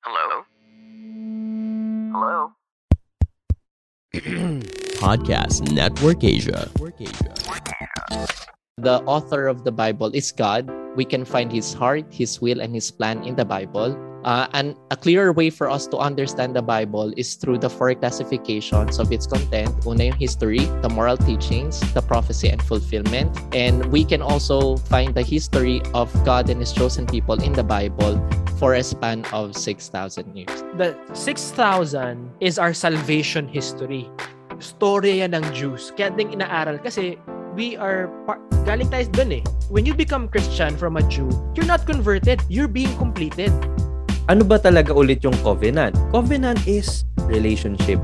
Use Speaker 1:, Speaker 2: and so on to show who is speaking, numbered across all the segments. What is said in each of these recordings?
Speaker 1: Hello? Hello?
Speaker 2: Podcast Network Asia.
Speaker 3: The author of the Bible is God. We can find his heart, his will, and his plan in the Bible. Uh, and a clearer way for us to understand the Bible is through the four classifications of its content. Una yung history, the moral teachings, the prophecy and fulfillment. And we can also find the history of God and his chosen people in the Bible for a span of 6,000 years.
Speaker 4: The 6,000 is our salvation history. Storya yan ng Jews. Kaya din inaaral kasi we are par- galing tayo dun eh. When you become Christian from a Jew, you're not converted. You're being completed.
Speaker 5: Ano ba talaga ulit yung covenant? Covenant is relationship.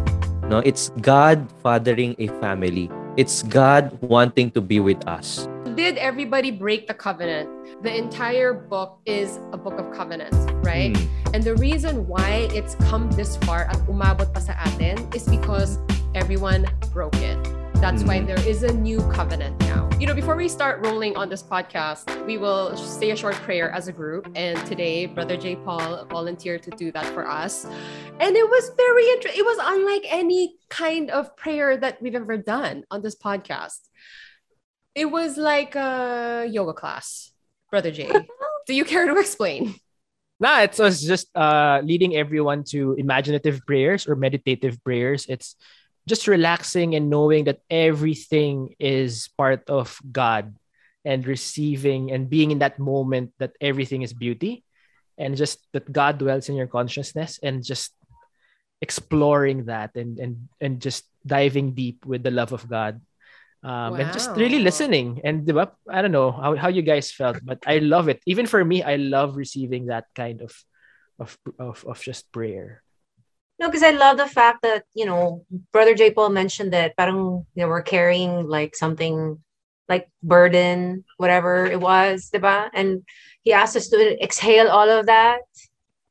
Speaker 5: No, it's God fathering a family. It's God wanting to be with us.
Speaker 6: Did everybody break the covenant? The entire book is a book of covenants, right?
Speaker 5: Hmm.
Speaker 6: And the reason why it's come this far at umabot pa sa atin is because everyone broke it. That's why
Speaker 5: Mm.
Speaker 6: there is a new covenant now. You know, before we start rolling on this podcast, we will say a short prayer as a group. And today, Brother J. Paul volunteered to do that for us. And it was very interesting. It was unlike any kind of prayer that we've ever done on this podcast. It was like a yoga class, Brother J. Do you care to explain?
Speaker 4: Nah, it's us just uh, leading everyone to imaginative prayers or meditative prayers. It's just relaxing and knowing that everything is part of God and receiving and being in that moment that everything is beauty and just that God dwells in your consciousness and just exploring that and and and just diving deep with the love of God. Um, and just really listening and I don't know how, how you guys felt but I love it. Even for me I love receiving that kind of of of, of just prayer
Speaker 7: No, because I love the fact that, you know, Brother J. Paul mentioned that parang, you know, we're carrying like something like burden, whatever it was, diba? And he asked us to exhale all of that.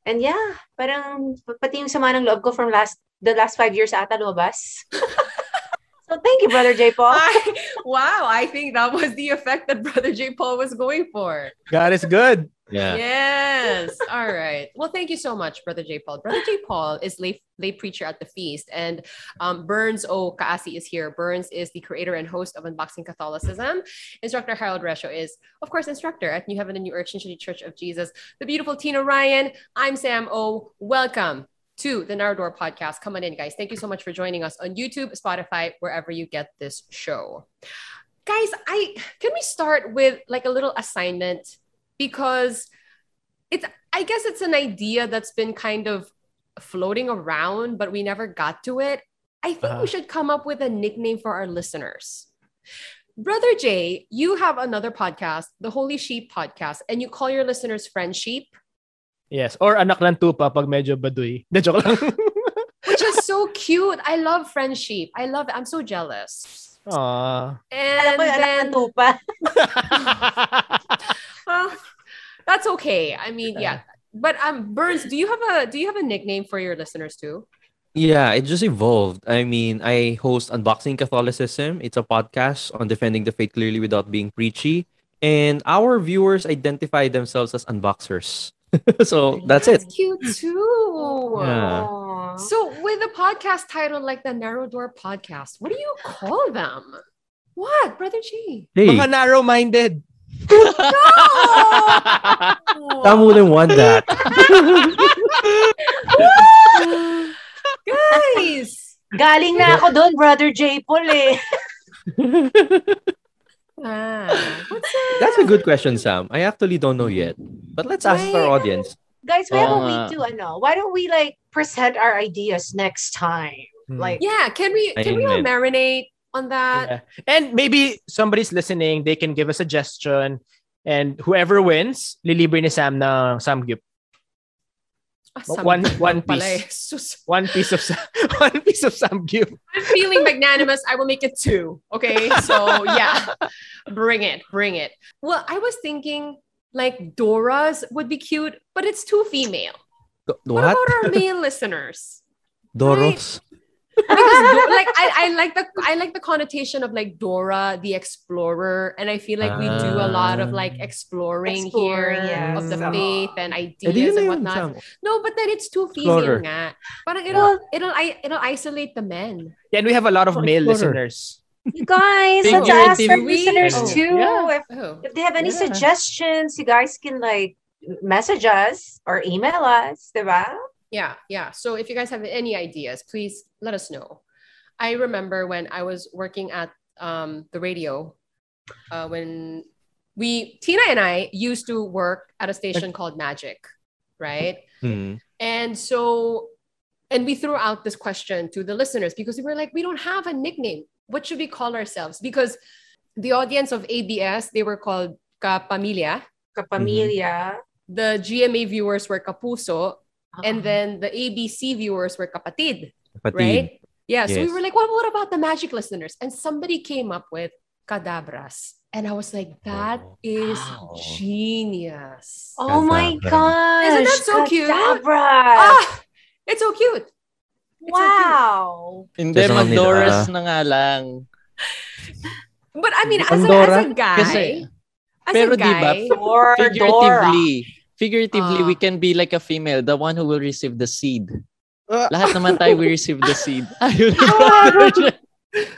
Speaker 7: And yeah, parang pati yung sama ng loob ko from last the last five years ata lumabas. so thank you, Brother J. Paul.
Speaker 6: I- wow, I think that was the effect that Brother J. Paul was going for.
Speaker 4: God is good
Speaker 5: Yeah.
Speaker 6: Yes. All right. Well, thank you so much, Brother J. Paul. Brother J. Paul is lay, lay preacher at the feast, and um, Burns O. Kaasi is here. Burns is the creator and host of Unboxing Catholicism. Instructor Harold Resho is, of course, instructor at New Heaven and New Earth Trinity Church of Jesus. The beautiful Tina Ryan. I'm Sam O. Welcome to the Narodor podcast. Come on in, guys. Thank you so much for joining us on YouTube, Spotify, wherever you get this show. Guys, I can we start with like a little assignment because it's I guess it's an idea that's been kind of floating around, but we never got to it. I think we
Speaker 4: Uh-huh.
Speaker 6: should come up with a nickname for our listeners. Brother Jay, you have another podcast, the Holy Sheep podcast, and you call your listeners friend sheep,
Speaker 4: yes or anak ng tupa pag medyo baduy de joke lang
Speaker 6: which is so cute. I love friendship. I love it. I'm so jealous.
Speaker 4: Aww.
Speaker 7: Alam
Speaker 6: And
Speaker 7: ko yung anak
Speaker 6: then,
Speaker 7: ng tupa.
Speaker 6: uh, that's okay. I mean, yeah. But um, Burns, do you have a do you have a nickname for your listeners too?
Speaker 5: Yeah, it just evolved. I mean, I host Unboxing Catholicism. It's a podcast on defending the faith clearly without being preachy. And our viewers identify themselves as unboxers. so that's it.
Speaker 6: cute too.
Speaker 5: Yeah.
Speaker 6: So with a podcast title like the Narrow Door Podcast, what do you call them? What, Brother G?
Speaker 5: Hey,
Speaker 4: mga narrow-minded
Speaker 5: Sam wouldn't want that.
Speaker 6: Guys!
Speaker 7: Galing na ako doon, Brother J. Paul eh.
Speaker 6: Ah, what's that?
Speaker 5: That's a good question, Sam. I actually don't know yet. But let's ask our audience.
Speaker 7: Guys, we have a
Speaker 5: Oo
Speaker 7: week
Speaker 5: nga.
Speaker 7: to ano. Why don't we like present our ideas next time?
Speaker 4: Hmm.
Speaker 7: Like
Speaker 6: Yeah, can we can we all marinate on that?
Speaker 4: Yeah. And maybe somebody's listening, they can give a suggestion. And whoever wins, lilibre ni Sam ng Samgyup.
Speaker 6: Ah, some
Speaker 4: One- one piece.
Speaker 6: eh.
Speaker 4: One piece of Sa- one piece of Samgyup.
Speaker 6: I'm feeling magnanimous. I will make it two. Okay. So yeah, bring it, bring it. Well, I was thinking like Dora's would be cute, but it's too female.
Speaker 5: Do-
Speaker 6: What,
Speaker 5: What?
Speaker 6: about our male listeners?
Speaker 5: Doros?
Speaker 6: because like I, I like the I like the connotation of like Dora the Explorer, and I feel like we do a lot of like exploring
Speaker 7: Exploring,
Speaker 6: here
Speaker 7: yes.
Speaker 6: of the
Speaker 7: Ah.
Speaker 6: faith and
Speaker 5: Eh,
Speaker 6: ideas and whatnot. No, but then it's too female nga. Parang it'll it'll I it'll isolate the men.
Speaker 4: Yeah, and we have a lot of male
Speaker 5: Explorer.
Speaker 4: listeners.
Speaker 7: You guys, let's ask our
Speaker 3: Figuratively.
Speaker 7: listeners
Speaker 6: Oh,
Speaker 7: too.
Speaker 4: yeah.
Speaker 7: If,
Speaker 6: Oh.
Speaker 7: if they have any
Speaker 4: Yeah.
Speaker 7: suggestions, you guys can like message us or email us, diba?
Speaker 6: Yeah, yeah. So if you guys have any ideas, please let us know. I remember when I was working at um, the radio, uh, when we Tina and I used to work at a station called Magic, right?
Speaker 5: Hmm.
Speaker 6: And so, and we threw out this question to the listeners because we were like, we don't have a nickname. What should we call ourselves? Because the audience of ABS, they were called Kapamilya.
Speaker 7: Kapamilya.
Speaker 6: The GMA viewers were Kapuso. And
Speaker 7: Uh-uh.
Speaker 6: then the ABC viewers were Kapatid,
Speaker 5: Kapatid.
Speaker 6: right? Yeah. So we were like, well, what about the magic listeners? And somebody came up with Kadabras. And I was like, that
Speaker 5: Oh,
Speaker 6: is
Speaker 5: wow.
Speaker 6: genius.
Speaker 7: Oh my
Speaker 5: Kadabra.
Speaker 7: gosh.
Speaker 6: Isn't that so cute?
Speaker 7: Kadabra.
Speaker 6: Ah, it's so cute.
Speaker 7: Wow.
Speaker 3: Hindi,
Speaker 5: Kasi nila-
Speaker 3: mag-Doris na nga lang.
Speaker 6: But I mean, as a, as a guy,
Speaker 3: Kasi,
Speaker 6: as
Speaker 3: pero
Speaker 6: a guy.
Speaker 7: Dora.
Speaker 3: figuratively, figuratively,
Speaker 6: Ah.
Speaker 3: we can be like a female, the one who will receive the seed.
Speaker 5: Ah.
Speaker 3: Lahat naman tayo we receive the seed. Ayun.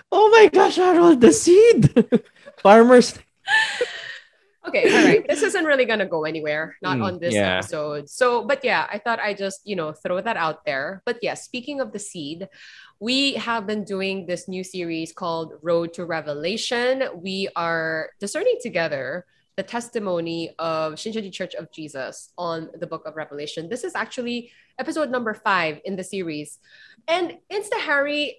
Speaker 5: Oh my gosh, Harold, the seed! Farmers.
Speaker 6: Okay, all right. This isn't really gonna go anywhere, not
Speaker 5: Mm,
Speaker 6: on this
Speaker 5: yeah.
Speaker 6: episode. So, but yeah, I thought I just you know throw that out there. But yeah, speaking of the seed, we have been doing this new series called Road to Revelation. We are discerning together the testimony of Shincheonji Church of Jesus on the book of Revelation. This is actually episode number five in the series. And Insta Harry,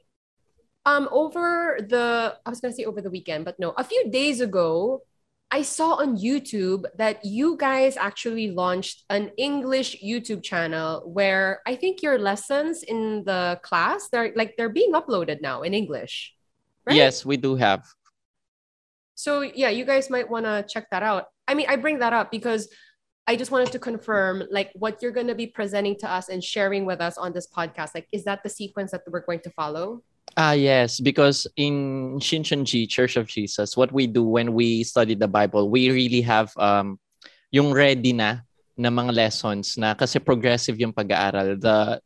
Speaker 6: um, over the I was gonna say over the weekend, but no, a few days ago, I saw on YouTube that you guys actually launched an English YouTube channel where I think your lessons in the class they're like they're being uploaded now in English. Right?
Speaker 3: Yes, we do have.
Speaker 6: So yeah, you guys might want to check that out. I mean, I bring that up because I just wanted to confirm like what you're going to be presenting to us and sharing with us on this podcast. Like, is that the sequence that we're going to follow?
Speaker 3: Ah, yes, because in Shincheonji Church of Jesus, what we do when we study the Bible, we really have um yung ready na na mga lessons na kasi progressive yung pag-aaral. The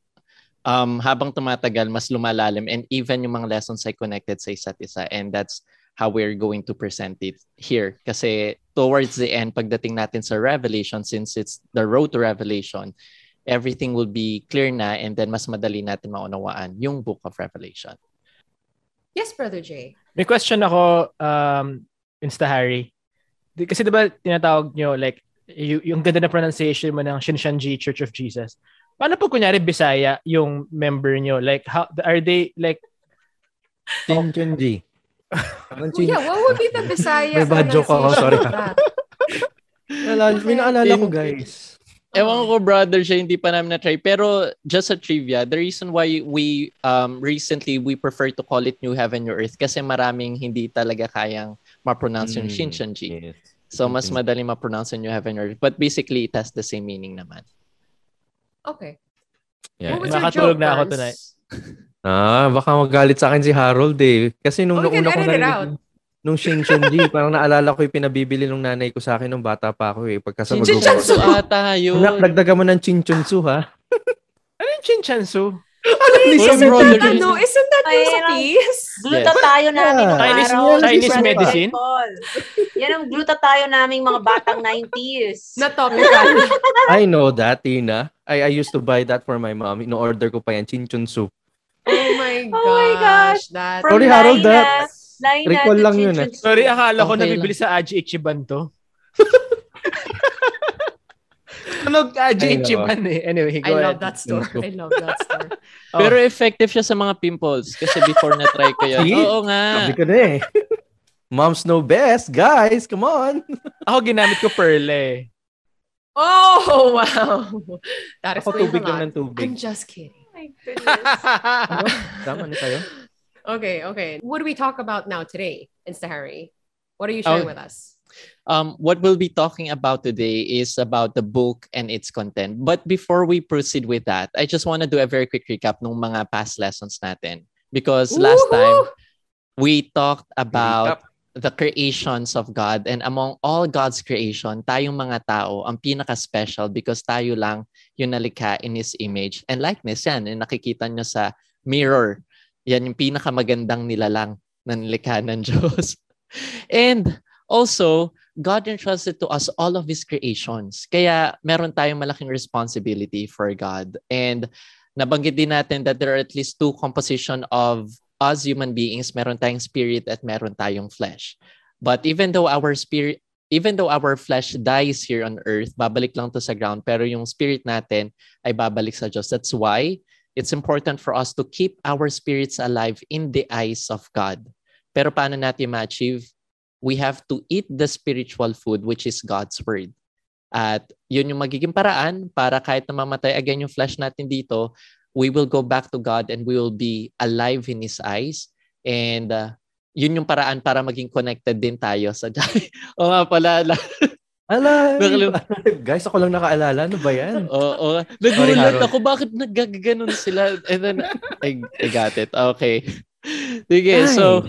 Speaker 3: um habang tumatagal mas lumalalim and even yung mga lessons ay connected sa isa't isa and that's how we're going to present it here kasi towards the end pagdating natin sa revelation since it's the road to revelation everything will be clear na and then mas madali natin maunawaan yung book of revelation
Speaker 6: Yes, brother Jay.
Speaker 4: May question ako, um, Insta Harry. Di- Kasi diba tinatawag nyo, like, y- yung ganda na pronunciation mo ng Shinshanji Church of Jesus. Paano po kunyari Bisaya yung member nyo? Like, how, are they, like,
Speaker 6: Oh, yeah, what would be the Bisaya?
Speaker 5: May bad joke ako, sorry.
Speaker 6: that?
Speaker 5: Naalala, may naalala ko, guys.
Speaker 3: Ewan ko, brother siya, hindi pa namin na-try. Pero just a trivia, the reason why we um, recently we prefer to call it New Heaven, New Earth kasi maraming hindi talaga kayang ma-pronounce yung
Speaker 5: Mm. Yes.
Speaker 3: So mas madali ma-pronounce yung New Heaven, New Earth. But basically, it has the same meaning naman.
Speaker 6: Okay.
Speaker 5: Yeah.
Speaker 6: What was your
Speaker 4: Nakatulog
Speaker 6: joke,
Speaker 4: na ako
Speaker 6: Burns?
Speaker 4: tonight.
Speaker 5: Ah, baka magalit sa akin si Harold eh. Kasi nung
Speaker 6: Oh,
Speaker 5: nauna ko
Speaker 6: edit it
Speaker 5: narinig yung- nung Shinshanji, parang naalala ko yung pinabibili nung nanay ko sa akin nung bata pa ako eh. Pagka sa mag-
Speaker 3: Shinshanji ata yun.
Speaker 5: Anak, dagdagan mo ng chinchunsu ha.
Speaker 4: ano yung Chinchansu?
Speaker 6: Wait,
Speaker 3: Uy,
Speaker 6: isn't
Speaker 3: brother
Speaker 6: ano, isn't that yung sa
Speaker 7: Ayun.
Speaker 6: peace?
Speaker 7: Glutatayo namin nung
Speaker 4: Chinese-
Speaker 7: araw.
Speaker 4: Chinese medicine?
Speaker 7: Yan ang glutatayo naming mga batang 90s.
Speaker 6: Na topical.
Speaker 5: I know that, Tina. I, I used to buy that for my mom. In-order ko pa yan, chinchunsu.
Speaker 6: Oh my gosh.
Speaker 7: Oh my gosh.
Speaker 6: That,
Speaker 7: From
Speaker 5: Sorry, Harold, that-
Speaker 7: Laina
Speaker 5: Recall lang yun, eh.
Speaker 4: Sorry, akala ko
Speaker 3: Okay
Speaker 4: nabibili sa Aji Ichiban to. Tunog Aji Ichiban eh. Anyway,
Speaker 6: I
Speaker 4: go
Speaker 6: love
Speaker 4: ahead.
Speaker 6: that store. I love that store.
Speaker 4: Oh.
Speaker 3: Pero effective siya sa mga pimples kasi before na-try ko yun.
Speaker 5: See?
Speaker 3: Oo nga.
Speaker 5: Sabi ko na eh. Moms know best, guys. Come on.
Speaker 4: Ako ginamit ko Pearl eh.
Speaker 6: Oh, wow. That
Speaker 5: Ako
Speaker 6: explains
Speaker 5: tubig lang ng tubig.
Speaker 6: I'm just kidding.
Speaker 7: Oh my goodness.
Speaker 5: Ano? Tama na tayo?
Speaker 6: Okay, okay. What do we talk about now today, Insta Harry? What are you sharing
Speaker 3: Oh.
Speaker 6: with us?
Speaker 3: Um, what we'll be talking about today is about the book and its content. But before we proceed with that, I just want to do a very quick recap ng mga past lessons natin. because last time we talked about
Speaker 5: Recap.
Speaker 3: the creations of God and among all God's creation, tayong mga tao ang pinaka-special because tayo lang yung nalikha in His image and likeness yan. Yung nakikita nyo sa mirror. Yan yung pinakamagandang nilalang na nilikha ng Diyos. And also, God entrusted to us all of His creations. Kaya meron tayong malaking responsibility for God. And nabanggit din natin that there are at least two composition of us human beings. Meron tayong spirit at meron tayong flesh. But even though our spirit, even though our flesh dies here on earth, babalik lang to sa ground, pero yung spirit natin ay babalik sa Diyos. That's why it's important for us to keep our spirits alive in the eyes of God. Pero paano natin ma-achieve? We have to eat the spiritual food, which is God's Word. At yun yung magiging paraan para kahit na mamatay again yung flesh natin dito, we will go back to God and we will be alive in His eyes. And uh, yun yung paraan para maging connected din tayo sa O nga pala.
Speaker 5: Ala,
Speaker 3: Nakalim-
Speaker 5: guys, ako lang nakaalala. Ano ba yan?
Speaker 3: Oo. Nagulat
Speaker 5: Harold.
Speaker 3: ako. Bakit naggaganon sila? And then, I, I got it. Okay. Sige, so,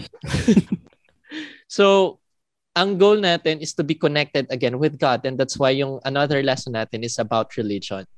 Speaker 3: so, ang goal natin is to be connected again with God. And that's why yung another lesson natin is about religion.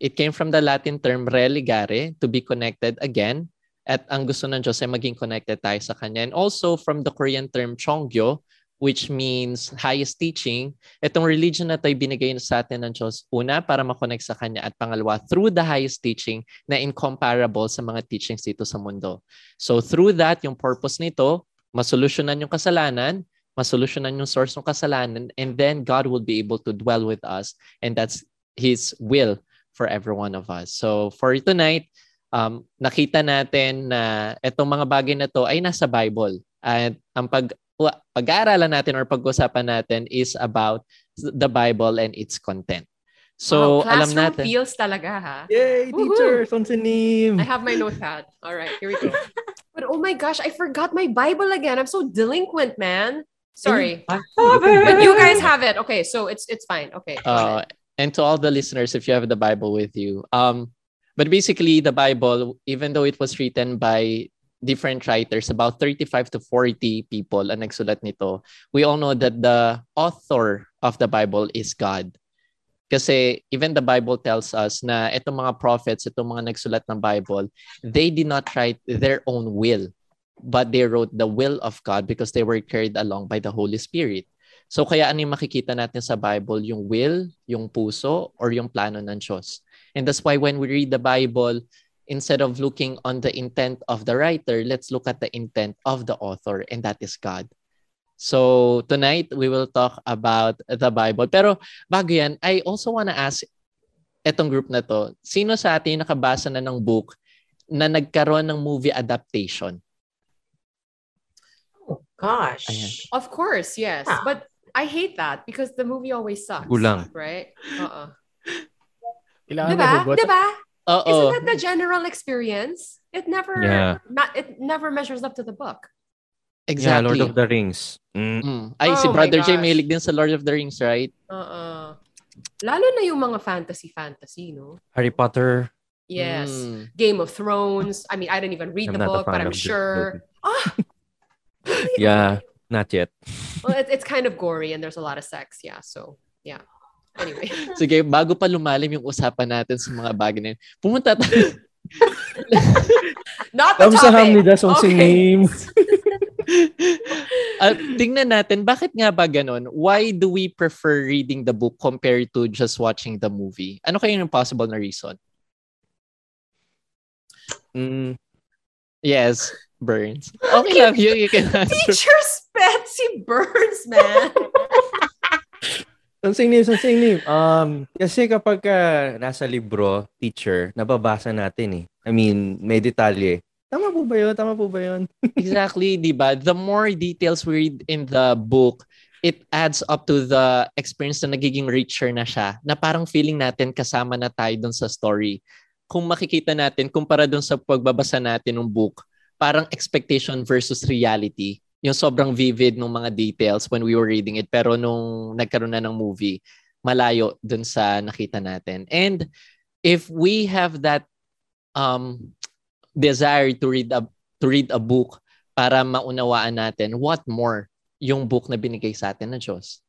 Speaker 3: It came from the Latin term religare, to be connected again. At ang gusto ng Diyos ay maging connected tayo sa Kanya. And also from the Korean term chongyo, which means highest teaching, itong religion na ito ay binigay sa atin ng Diyos. Una, para makonect sa Kanya. At pangalawa, through the highest teaching na incomparable sa mga teachings dito sa mundo. So through that, yung purpose nito, masolusyonan yung kasalanan, masolusyonan yung source ng kasalanan, and then God will be able to dwell with us. And that's His will for every one of us. So for tonight, um, nakita natin na itong mga bagay na to ay nasa Bible. At ang pag pag-aaralan natin or pag-usapan natin is about the Bible and its content. So,
Speaker 6: Wow,
Speaker 3: alam
Speaker 6: classroom
Speaker 3: natin.
Speaker 6: feels talaga ha.
Speaker 5: Yay,
Speaker 6: Woohoo!
Speaker 5: teacher! Sonsinim!
Speaker 6: I have my notepad. All right, here we go. But oh my gosh, I forgot my Bible again. I'm so delinquent, man. Sorry. But you guys have it. Okay, so it's it's fine. Okay. got
Speaker 3: Uh, and to all the listeners, if you have the Bible with you, um, but basically the Bible, even though it was written by different writers, about 35 to 40 people ang nagsulat nito, we all know that the author of the Bible is God. Kasi even the Bible tells us na itong mga prophets, itong mga nagsulat ng Bible, they did not write their own will, but they wrote the will of God because they were carried along by the Holy Spirit. So kaya ano yung makikita natin sa Bible? Yung will, yung puso, or yung plano ng Diyos. And that's why when we read the Bible, instead of looking on the intent of the writer, let's look at the intent of the author, and that is God. So tonight, we will talk about the Bible. Pero bago yan, I also wanna ask etong group na to, sino sa atin yung nakabasa na ng book na nagkaroon ng movie adaptation?
Speaker 7: Gosh.
Speaker 3: Ayan.
Speaker 6: Of course, yes.
Speaker 7: Yeah.
Speaker 6: But I hate that because the movie always sucks.
Speaker 5: Kulang.
Speaker 6: Right? Uh-uh.
Speaker 4: Kailangan
Speaker 6: Diba?
Speaker 4: mahugot.
Speaker 6: Diba?
Speaker 3: Oo.
Speaker 6: Isn't that the general experience? It never
Speaker 5: Yeah.
Speaker 6: ma- it never measures up to the book.
Speaker 5: Yeah,
Speaker 3: Exactly.
Speaker 5: Lord of the Rings. Mm.
Speaker 3: Mm. Ay, si
Speaker 6: Oh my
Speaker 3: Brother Jay
Speaker 6: gosh.
Speaker 3: mahilig din sa Lord of the Rings, right?
Speaker 6: Uh-uh. Lalo na yung mga fantasy fantasy, no?
Speaker 5: Harry Potter.
Speaker 6: Yes.
Speaker 3: Mm.
Speaker 6: Game of Thrones. I mean, I didn't even read
Speaker 5: I'm
Speaker 6: the book, but I'm sure. Ah!
Speaker 5: Yeah, not yet.
Speaker 6: Well, it, it's kind of gory and there's a lot of sex. Yeah. So, yeah. Anyway.
Speaker 3: Sige, bago pa lumalim yung usapan natin sa mga bagay na yun, pumunta tayo.
Speaker 6: Not the topic.
Speaker 5: Kamsahamnida Sonsinim.
Speaker 3: Ah, tingnan natin, bakit nga ba ganun? Why do we prefer reading the book compared to just watching the movie? Ano kaya yung possible na reason?
Speaker 5: Mm,
Speaker 3: Yes, Burns. Okay lang, you, you can answer.
Speaker 6: Teacher's pet, si Burns, man.
Speaker 5: Sonsinim, sonsinim. Um, kasi kapag ka nasa libro, teacher, nababasa natin eh. I mean, may detalye. Tama po ba yun? Tama po ba yun?
Speaker 3: Exactly, di ba? The more details we read in the book, it adds up to the experience na nagiging richer na siya. Na parang feeling natin kasama na tayo dun sa story. Kung makikita natin, kumpara dun sa pagbabasa natin ng book, parang expectation versus reality. Yung sobrang vivid ng mga details when we were reading it. Pero nung nagkaroon na ng movie, malayo dun sa nakita natin. And if we have that um, desire to read a to read a book para maunawaan natin what more yung book na binigay sa atin ng Diyos.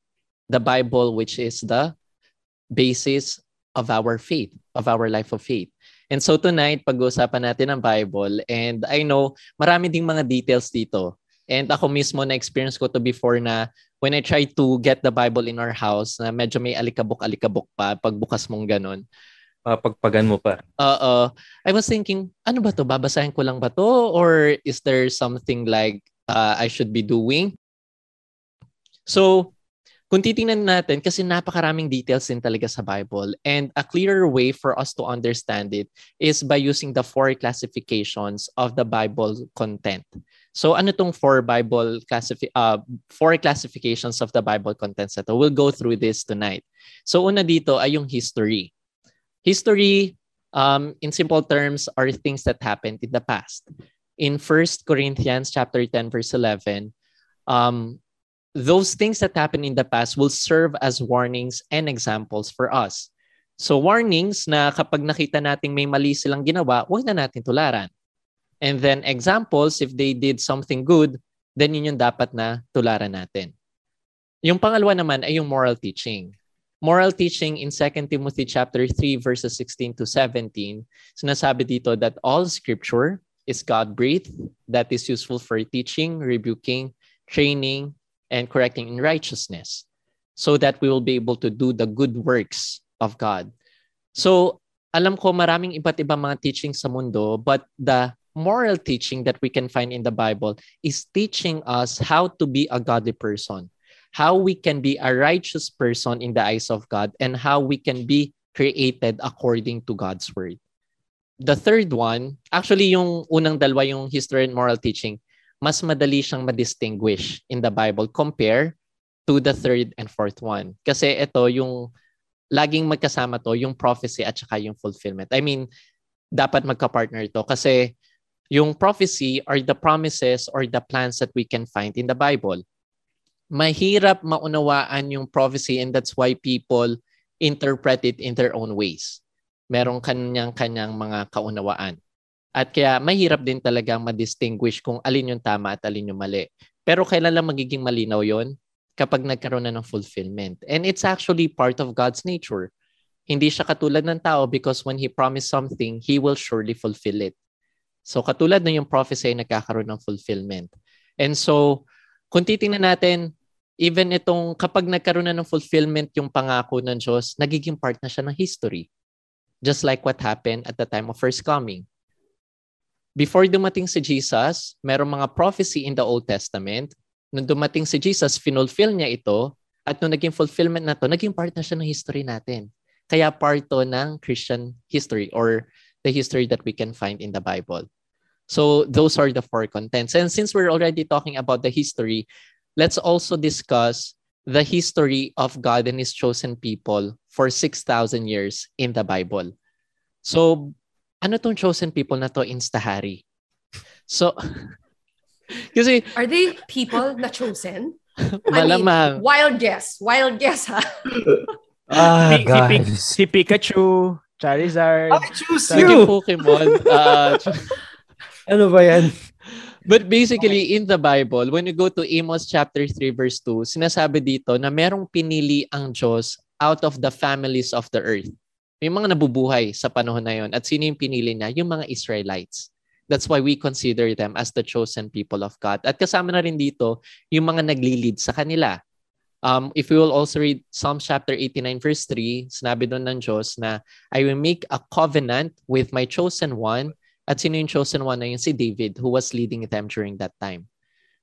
Speaker 3: The Bible which is the basis of our faith, of our life of faith. And so tonight, pag-uusapan natin ang Bible and I know marami ding mga details dito. And ako mismo na-experience ko to before na when I tried to get the Bible in our house na medyo may alikabok-alikabok pa pagbukas mong ganun.
Speaker 5: Pagpagan mo pa.
Speaker 3: Oo. I was thinking, ano ba to? Babasahin ko lang ba to? Or is there something like uh, I should be doing? So, kung titingnan natin, kasi napakaraming details din talaga sa Bible. And a clearer way for us to understand it is by using the four classifications of the Bible content. So ano tong four Bible classifi- uh, four classifications of the Bible contents na to? We'll go through this tonight. So una dito ay yung history. History, um, in simple terms, are things that happened in the past. In 1 Corinthians chapter 10, verse 11, um, those things that happened in the past will serve as warnings and examples for us. So warnings na kapag nakita nating may mali silang ginawa, huwag na natin tularan. And then examples, if they did something good, then yun yung dapat na tularan natin. Yung pangalawa naman ay yung moral teaching. Moral teaching in 2 Timothy chapter 3 verses 16 to 17, sinasabi dito that all scripture is God-breathed, that is useful for teaching, rebuking, training, and correcting in righteousness, so that we will be able to do the good works of God. So, alam ko maraming iba't ibang mga teaching sa mundo, but the moral teaching that we can find in the Bible is teaching us how to be a godly person, how we can be a righteous person in the eyes of God, and how we can be created according to God's word. The third one, actually yung unang dalawa yung history and moral teaching, mas madali siyang ma-distinguish in the Bible compare to the third and fourth one. Kasi ito yung laging magkasama to, yung prophecy at saka yung fulfillment. I mean, dapat magka-partner to kasi yung prophecy are the promises or the plans that we can find in the Bible. Mahirap maunawaan yung prophecy and that's why people interpret it in their own ways. Merong kanyang-kanyang mga kaunawaan. At kaya mahirap din talaga ma-distinguish kung alin yung tama at alin yung mali. Pero kailan lang magiging malinaw yon Kapag nagkaroon na ng fulfillment. And it's actually part of God's nature. Hindi siya katulad ng tao because when He promised something, He will surely fulfill it. So katulad na yung prophecy ay nagkakaroon ng fulfillment. And so, kung titingnan natin, even itong kapag nagkaroon na ng fulfillment yung pangako ng Diyos, nagiging part na siya ng history. Just like what happened at the time of first coming. Before dumating si Jesus, merong mga prophecy in the Old Testament. Nung dumating si Jesus, finulfill niya ito. At nung naging fulfillment na to, naging part na siya ng history natin. Kaya part to ng Christian history or the history that we can find in the Bible. So those are the four contents. And since we're already talking about the history, let's also discuss the history of God and His chosen people for 6,000 years in the Bible. So, ano tong chosen people na to instahari? So, kasi...
Speaker 6: Are they people na chosen?
Speaker 3: Malamang.
Speaker 6: I mean, wild guess. Wild guess, ha?
Speaker 5: Ah,
Speaker 4: si, si, Pi- si Pikachu, Charizard.
Speaker 5: I choose
Speaker 3: Naging Pokemon. Uh,
Speaker 5: Ano ba yan?
Speaker 3: But basically, in the Bible, when you go to Amos chapter 3 verse 2, sinasabi dito na merong pinili ang Diyos out of the families of the earth. May mga nabubuhay sa panahon na yon. At sino yung pinili niya? Yung mga Israelites. That's why we consider them as the chosen people of God. At kasama na rin dito yung mga naglilid sa kanila. Um, if we will also read Psalm chapter 89 verse 3, sinabi doon ng Diyos na, I will make a covenant with my chosen one at sino yung chosen one na yun? Si David who was leading them during that time.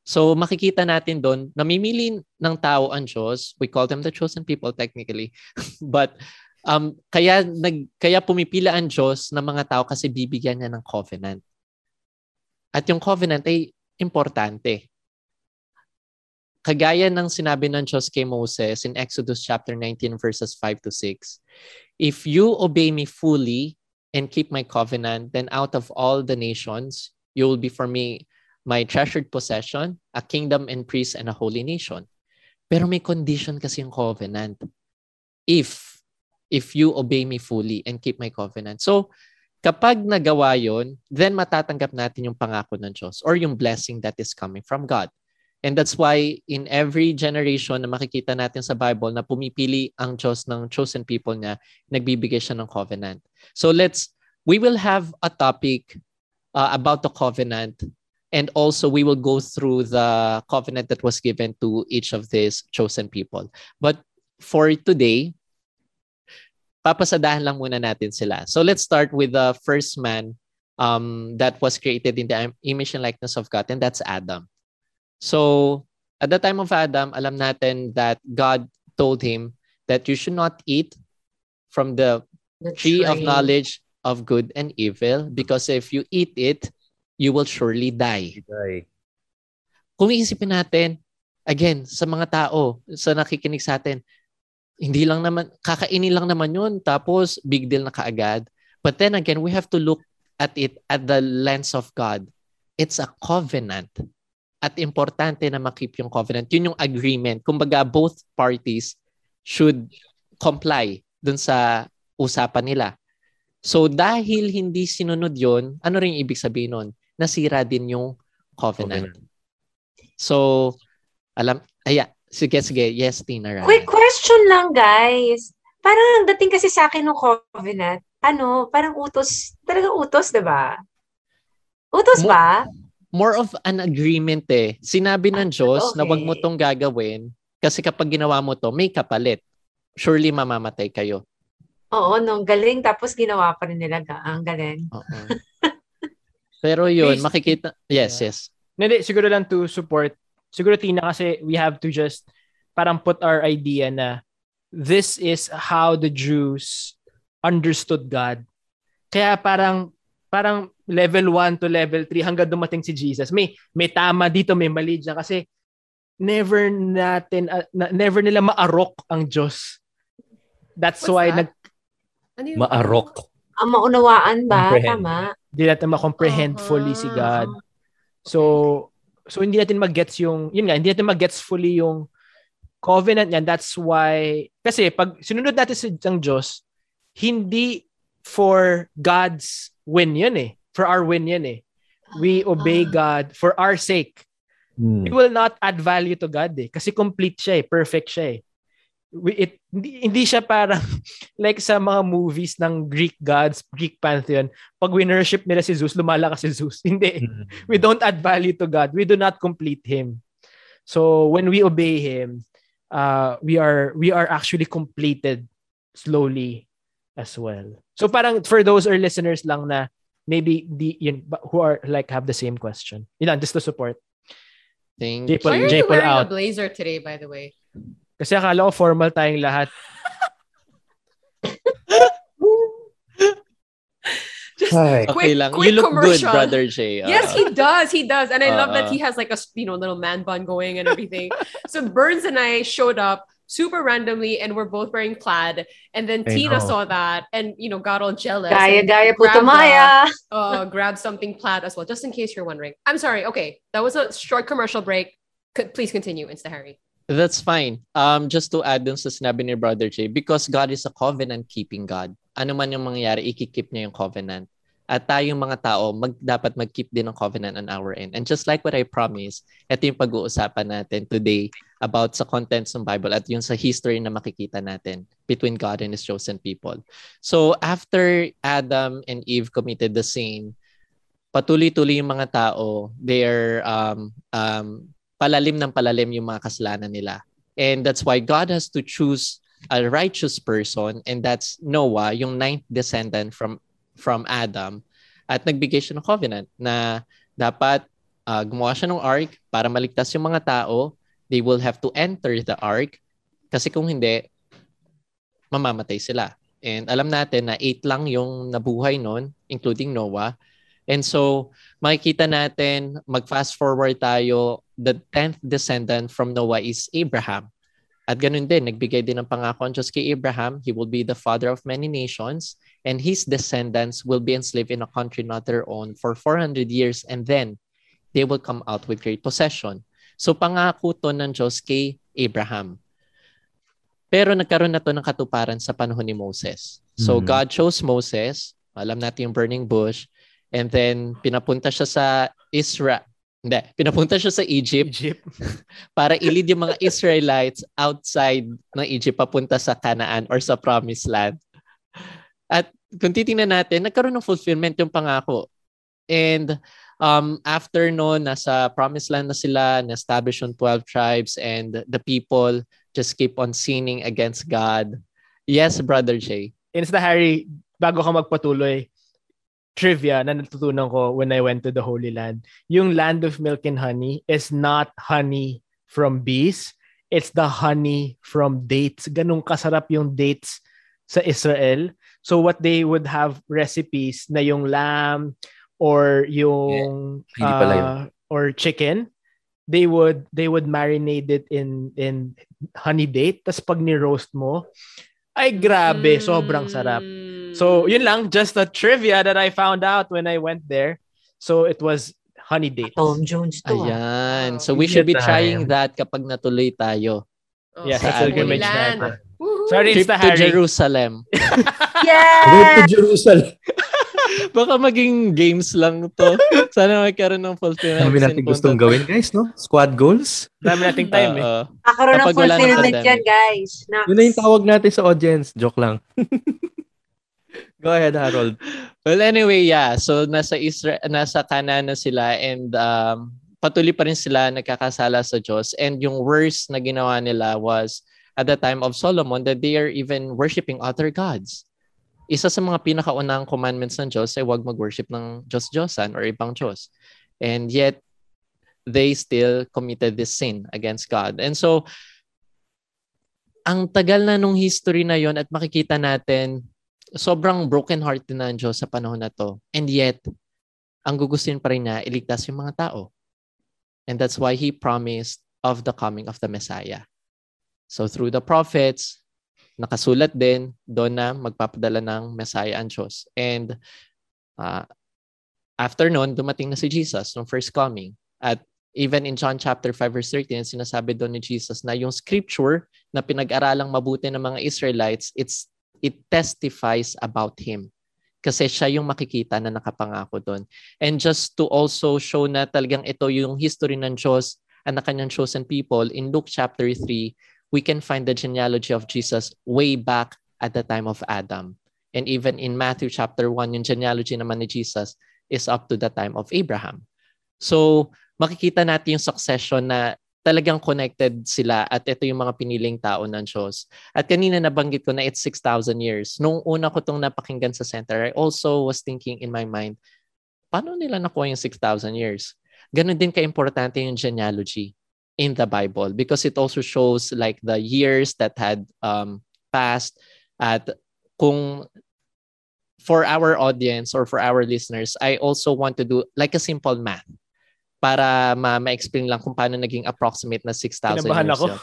Speaker 3: So makikita natin doon, namimili ng tao ang Diyos. We call them the chosen people technically. But um, kaya, nag, kaya pumipila ang Diyos ng mga tao kasi bibigyan niya ng covenant. At yung covenant ay importante. Kagaya ng sinabi ng Diyos kay Moses in Exodus chapter 19 verses 5 to 6, If you obey me fully and keep my covenant, then out of all the nations, you will be for me my treasured possession, a kingdom and priest and a holy nation. Pero may condition kasi yung covenant. If, if you obey me fully and keep my covenant. So, Kapag nagawa yon, then matatanggap natin yung pangako ng Diyos or yung blessing that is coming from God. And that's why in every generation na makikita natin sa Bible na pumipili ang Diyos ng chosen people niya, nagbibigay siya ng covenant. So let's, we will have a topic uh, about the covenant and also we will go through the covenant that was given to each of these chosen people. But for today, papasadahan lang muna natin sila. So let's start with the first man um, that was created in the image and likeness of God, and that's Adam. So at the time of Adam, alam natin that God told him that you should not eat from the
Speaker 7: The
Speaker 3: tree of knowledge of good and evil because if you eat it, you will surely die.
Speaker 5: Ay.
Speaker 3: Kung iisipin natin, again, sa mga tao, sa nakikinig sa atin, hindi lang naman, kakainin lang naman yun, tapos big deal na kaagad. But then again, we have to look at it at the lens of God. It's a covenant. At importante na makip yung covenant. Yun yung agreement. Kumbaga, both parties should comply dun sa usapan nila. So dahil hindi sinunod yon, ano rin ibig sabihin nun? Nasira din yung covenant.
Speaker 5: Covenant.
Speaker 3: So, alam, aya, sige, sige, yes, Tina. Rana.
Speaker 7: Quick question lang, guys. Parang ang dating kasi sa akin ng covenant, ano, parang utos, talaga utos, di ba? Utos ba?
Speaker 3: More of an agreement eh. Sinabi ng Diyos na wag mo
Speaker 7: Okay.
Speaker 3: tong gagawin kasi kapag ginawa mo to, may kapalit. Surely mamamatay kayo.
Speaker 7: Oo, no, galing. Tapos ginawa pa rin nila. Ang galing.
Speaker 3: Oo. Pero yun, makikita, yes,
Speaker 4: Yeah.
Speaker 3: yes.
Speaker 4: Hindi, siguro lang to support. Siguro Tina kasi we have to just parang put our idea na this is how the Jews understood God. Kaya parang parang level 1 to level 3 hanggang dumating si Jesus. May may tama dito, may mali dyan kasi never natin uh, na- never nila maarok ang Diyos. That's
Speaker 6: What's
Speaker 4: why
Speaker 6: that?
Speaker 4: nag
Speaker 6: Ano yung-
Speaker 5: Maarok.
Speaker 7: Ang maunawaan ba?
Speaker 5: Comprehend.
Speaker 7: Tama.
Speaker 4: di natin ma-comprehend fully si God. So, so hindi natin mag-gets yung, yun nga, hindi natin mag-gets fully yung covenant niyan. That's why, kasi pag sinunod natin sa ang Diyos, hindi for God's win yun eh. For our win yun eh. We obey
Speaker 7: Ah.
Speaker 4: God for our sake.
Speaker 5: Hmm.
Speaker 4: We will not add value to God eh. Kasi complete siya eh. Perfect siya eh. We, it, hindi, hindi siya parang like sa mga movies ng Greek gods, Greek pantheon, pag winnership nila si Zeus, lumalakas si Zeus. Hindi.
Speaker 5: Hmm.
Speaker 4: We don't add value to God. We do not complete Him. So when we obey Him, uh, we are we are actually completed slowly as well. So parang for those our listeners lang na maybe the yun, who are like have the same question. You know, just to support.
Speaker 3: Thank
Speaker 4: J. Paul-
Speaker 6: Why are
Speaker 4: J.
Speaker 6: you wearing
Speaker 4: out.
Speaker 6: a blazer today, by the way?
Speaker 4: Kasi akala ko formal tayong lahat.
Speaker 6: Just
Speaker 5: Ay.
Speaker 3: Okay
Speaker 6: quick,
Speaker 3: lang.
Speaker 6: quick
Speaker 3: you look good,
Speaker 6: commercial.
Speaker 3: Brother Jay. Ah.
Speaker 6: Yes, he does. He does. And I love that
Speaker 3: Uh-uh.
Speaker 6: he has like a you know little man bun going and everything. so Burns and I showed up super randomly and we're both wearing plaid. And then
Speaker 5: I
Speaker 6: Tina
Speaker 5: know.
Speaker 6: saw that and you know got all jealous.
Speaker 7: Gaya,
Speaker 6: and
Speaker 7: gaya,
Speaker 6: grabbed,
Speaker 7: puto maya.
Speaker 6: Uh, grabbed something plaid as well, just in case you're wondering. I'm sorry. Okay, that was a short commercial break. C- please continue, Insta Harry.
Speaker 3: That's fine. Um, just to add dun sa sinabi ni Brother Jay, because God is a covenant-keeping God. Ano man yung mangyayari, ikikip niya yung covenant. At tayong mga tao, mag, dapat mag-keep din ng covenant on our end. And just like what I promised, ito yung pag-uusapan natin today about sa contents ng Bible at yung sa history na makikita natin between God and His chosen people. So after Adam and Eve committed the sin, patuloy-tuloy yung mga tao, they're um, um, palalim ng palalim yung mga kasalanan nila. And that's why God has to choose a righteous person and that's Noah, yung ninth descendant from from Adam. At nagbigay siya ng covenant na dapat uh, gumawa siya ng ark para maligtas yung mga tao. They will have to enter the ark kasi kung hindi, mamamatay sila. And alam natin na eight lang yung nabuhay nun, including Noah. And so, makikita natin, mag-fast forward tayo, the 10th descendant from Noah is Abraham. At ganun din, nagbigay din ng pangako ang Diyos kay Abraham, he will be the father of many nations, and his descendants will be enslaved in a country not their own for 400 years, and then they will come out with great possession. So pangako to ng Diyos kay Abraham. Pero nagkaroon na to ng katuparan sa panahon ni Moses. So
Speaker 5: Mhm.
Speaker 3: God chose Moses Alam natin yung burning bush. And then, pinapunta siya sa Israel. Hindi, pinapunta siya sa Egypt
Speaker 4: Egypt.
Speaker 3: para ilid yung mga Israelites outside ng Egypt papunta sa Canaan or sa Promised Land. At kung titingnan natin, nagkaroon ng fulfillment yung pangako. And um, after no, nasa Promised Land na sila, na-establish yung 12 tribes and the people just keep on sinning against God. Yes, Brother Jay.
Speaker 4: Insta Harry, bago ka magpatuloy, trivia na natutunan ko when I went to the Holy Land. Yung land of milk and honey is not honey from bees. It's the honey from dates. Ganun kasarap yung dates sa Israel. So what they would have recipes na yung lamb or yung
Speaker 5: Hindi pala yun.
Speaker 4: uh, or chicken, they would they would marinate it in in honey date. Tapos pag ni-roast mo, ay grabe, sobrang sarap.
Speaker 6: Mm.
Speaker 4: So, yun lang, just a trivia that I found out when I went there. So, it was honey dates.
Speaker 7: Tom Jones to. ah.
Speaker 3: Ayan. So we should be trying that kapag natuloy tayo.
Speaker 6: Oh,
Speaker 4: Yes,
Speaker 3: sa pilgrimage
Speaker 6: Land.
Speaker 4: natin. Sorry,
Speaker 3: Trip to
Speaker 4: Harry.
Speaker 3: Jerusalem.
Speaker 7: Yeah!
Speaker 5: to Jerusalem.
Speaker 3: Baka maging games lang to. Sana magkaroon ng fulfillment.
Speaker 5: Dami natin gustong gawin, guys, no? Squad goals.
Speaker 4: Dami nating time eh.
Speaker 3: Oo.
Speaker 7: Kakaroon ng fulfillment yan, guys. Naks.
Speaker 5: Yun na yung tawag natin sa audience. Joke lang. Go ahead, Harold.
Speaker 3: Well, anyway, yeah. So, nasa Israel, nasa Canaan na sila and um, patuloy pa rin sila nagkakasala sa Diyos. And yung worst na ginawa nila was at the time of Solomon that they are even worshiping other gods. Isa sa mga pinakaunang commandments ng Diyos ay huwag mag-worship ng Diyos-Diyosan or ibang Diyos. And yet, they still committed this sin against God. And so, ang tagal na nung history na yon at makikita natin sobrang broken heart din ng Diyos sa panahon na to. And yet, ang gugustuhin pa rin niya, iligtas yung mga tao. And that's why He promised of the coming of the Messiah. So through the prophets, nakasulat din doon na magpapadala ng Messiah ang Diyos. And uh, after noon, dumating na si Jesus nung first coming. At even in John chapter 5 verse 13, sinasabi doon ni Jesus na yung scripture na pinag-aralang mabuti ng mga Israelites, it's it testifies about him. Kasi siya yung makikita na nakapangako doon. And just to also show na talagang ito yung history ng Diyos and na kanyang chosen people, in Luke chapter 3, we can find the genealogy of Jesus way back at the time of Adam. And even in Matthew chapter 1, yung genealogy naman ni Jesus is up to the time of Abraham. So, makikita natin yung succession na talagang connected sila at ito yung mga piniling tao ng Diyos. At kanina nabanggit ko na it's 6,000 years. Nung una ko itong napakinggan sa center, I also was thinking in my mind, paano nila nakuha yung 6,000 years? Ganon din ka-importante yung genealogy in the Bible because it also shows like the years that had um, passed at kung for our audience or for our listeners, I also want to do like a simple math para ma- ma-explain lang kung paano naging approximate na 6,000
Speaker 4: Kinabahan
Speaker 3: years
Speaker 4: ako.
Speaker 3: yun.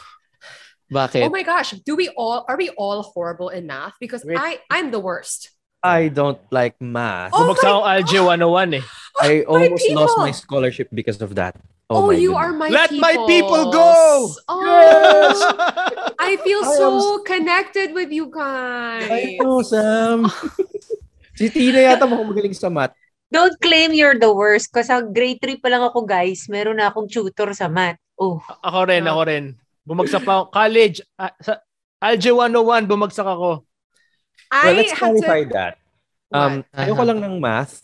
Speaker 3: Bakit?
Speaker 6: Oh my gosh, do we all are we all horrible in math? Because
Speaker 4: Wait.
Speaker 6: I I'm the worst.
Speaker 5: I don't like math.
Speaker 6: Oh
Speaker 4: Bumagsak
Speaker 6: my
Speaker 4: akong Algae 101 eh.
Speaker 5: I almost
Speaker 6: people.
Speaker 5: lost my scholarship because of that.
Speaker 6: Oh,
Speaker 5: my
Speaker 6: you
Speaker 5: goodness.
Speaker 6: are my
Speaker 4: Let my people
Speaker 6: peoples.
Speaker 4: go!
Speaker 6: Oh, I feel
Speaker 5: I am
Speaker 6: so connected with you guys.
Speaker 5: I know, Sam. si Tina yata mukhang magaling sa math.
Speaker 7: Don't claim you're the worst. Kasi sa grade 3 pa lang ako, guys. Meron na akong tutor sa math. Oh.
Speaker 4: Ako rin, ako rin. Bumagsak pa ako. College, ah, sa Algae 101, bumagsak ako.
Speaker 6: I
Speaker 5: well, let's
Speaker 6: had to
Speaker 5: clarify that. Um,
Speaker 3: What?
Speaker 5: ayoko
Speaker 3: Aha.
Speaker 5: lang ng math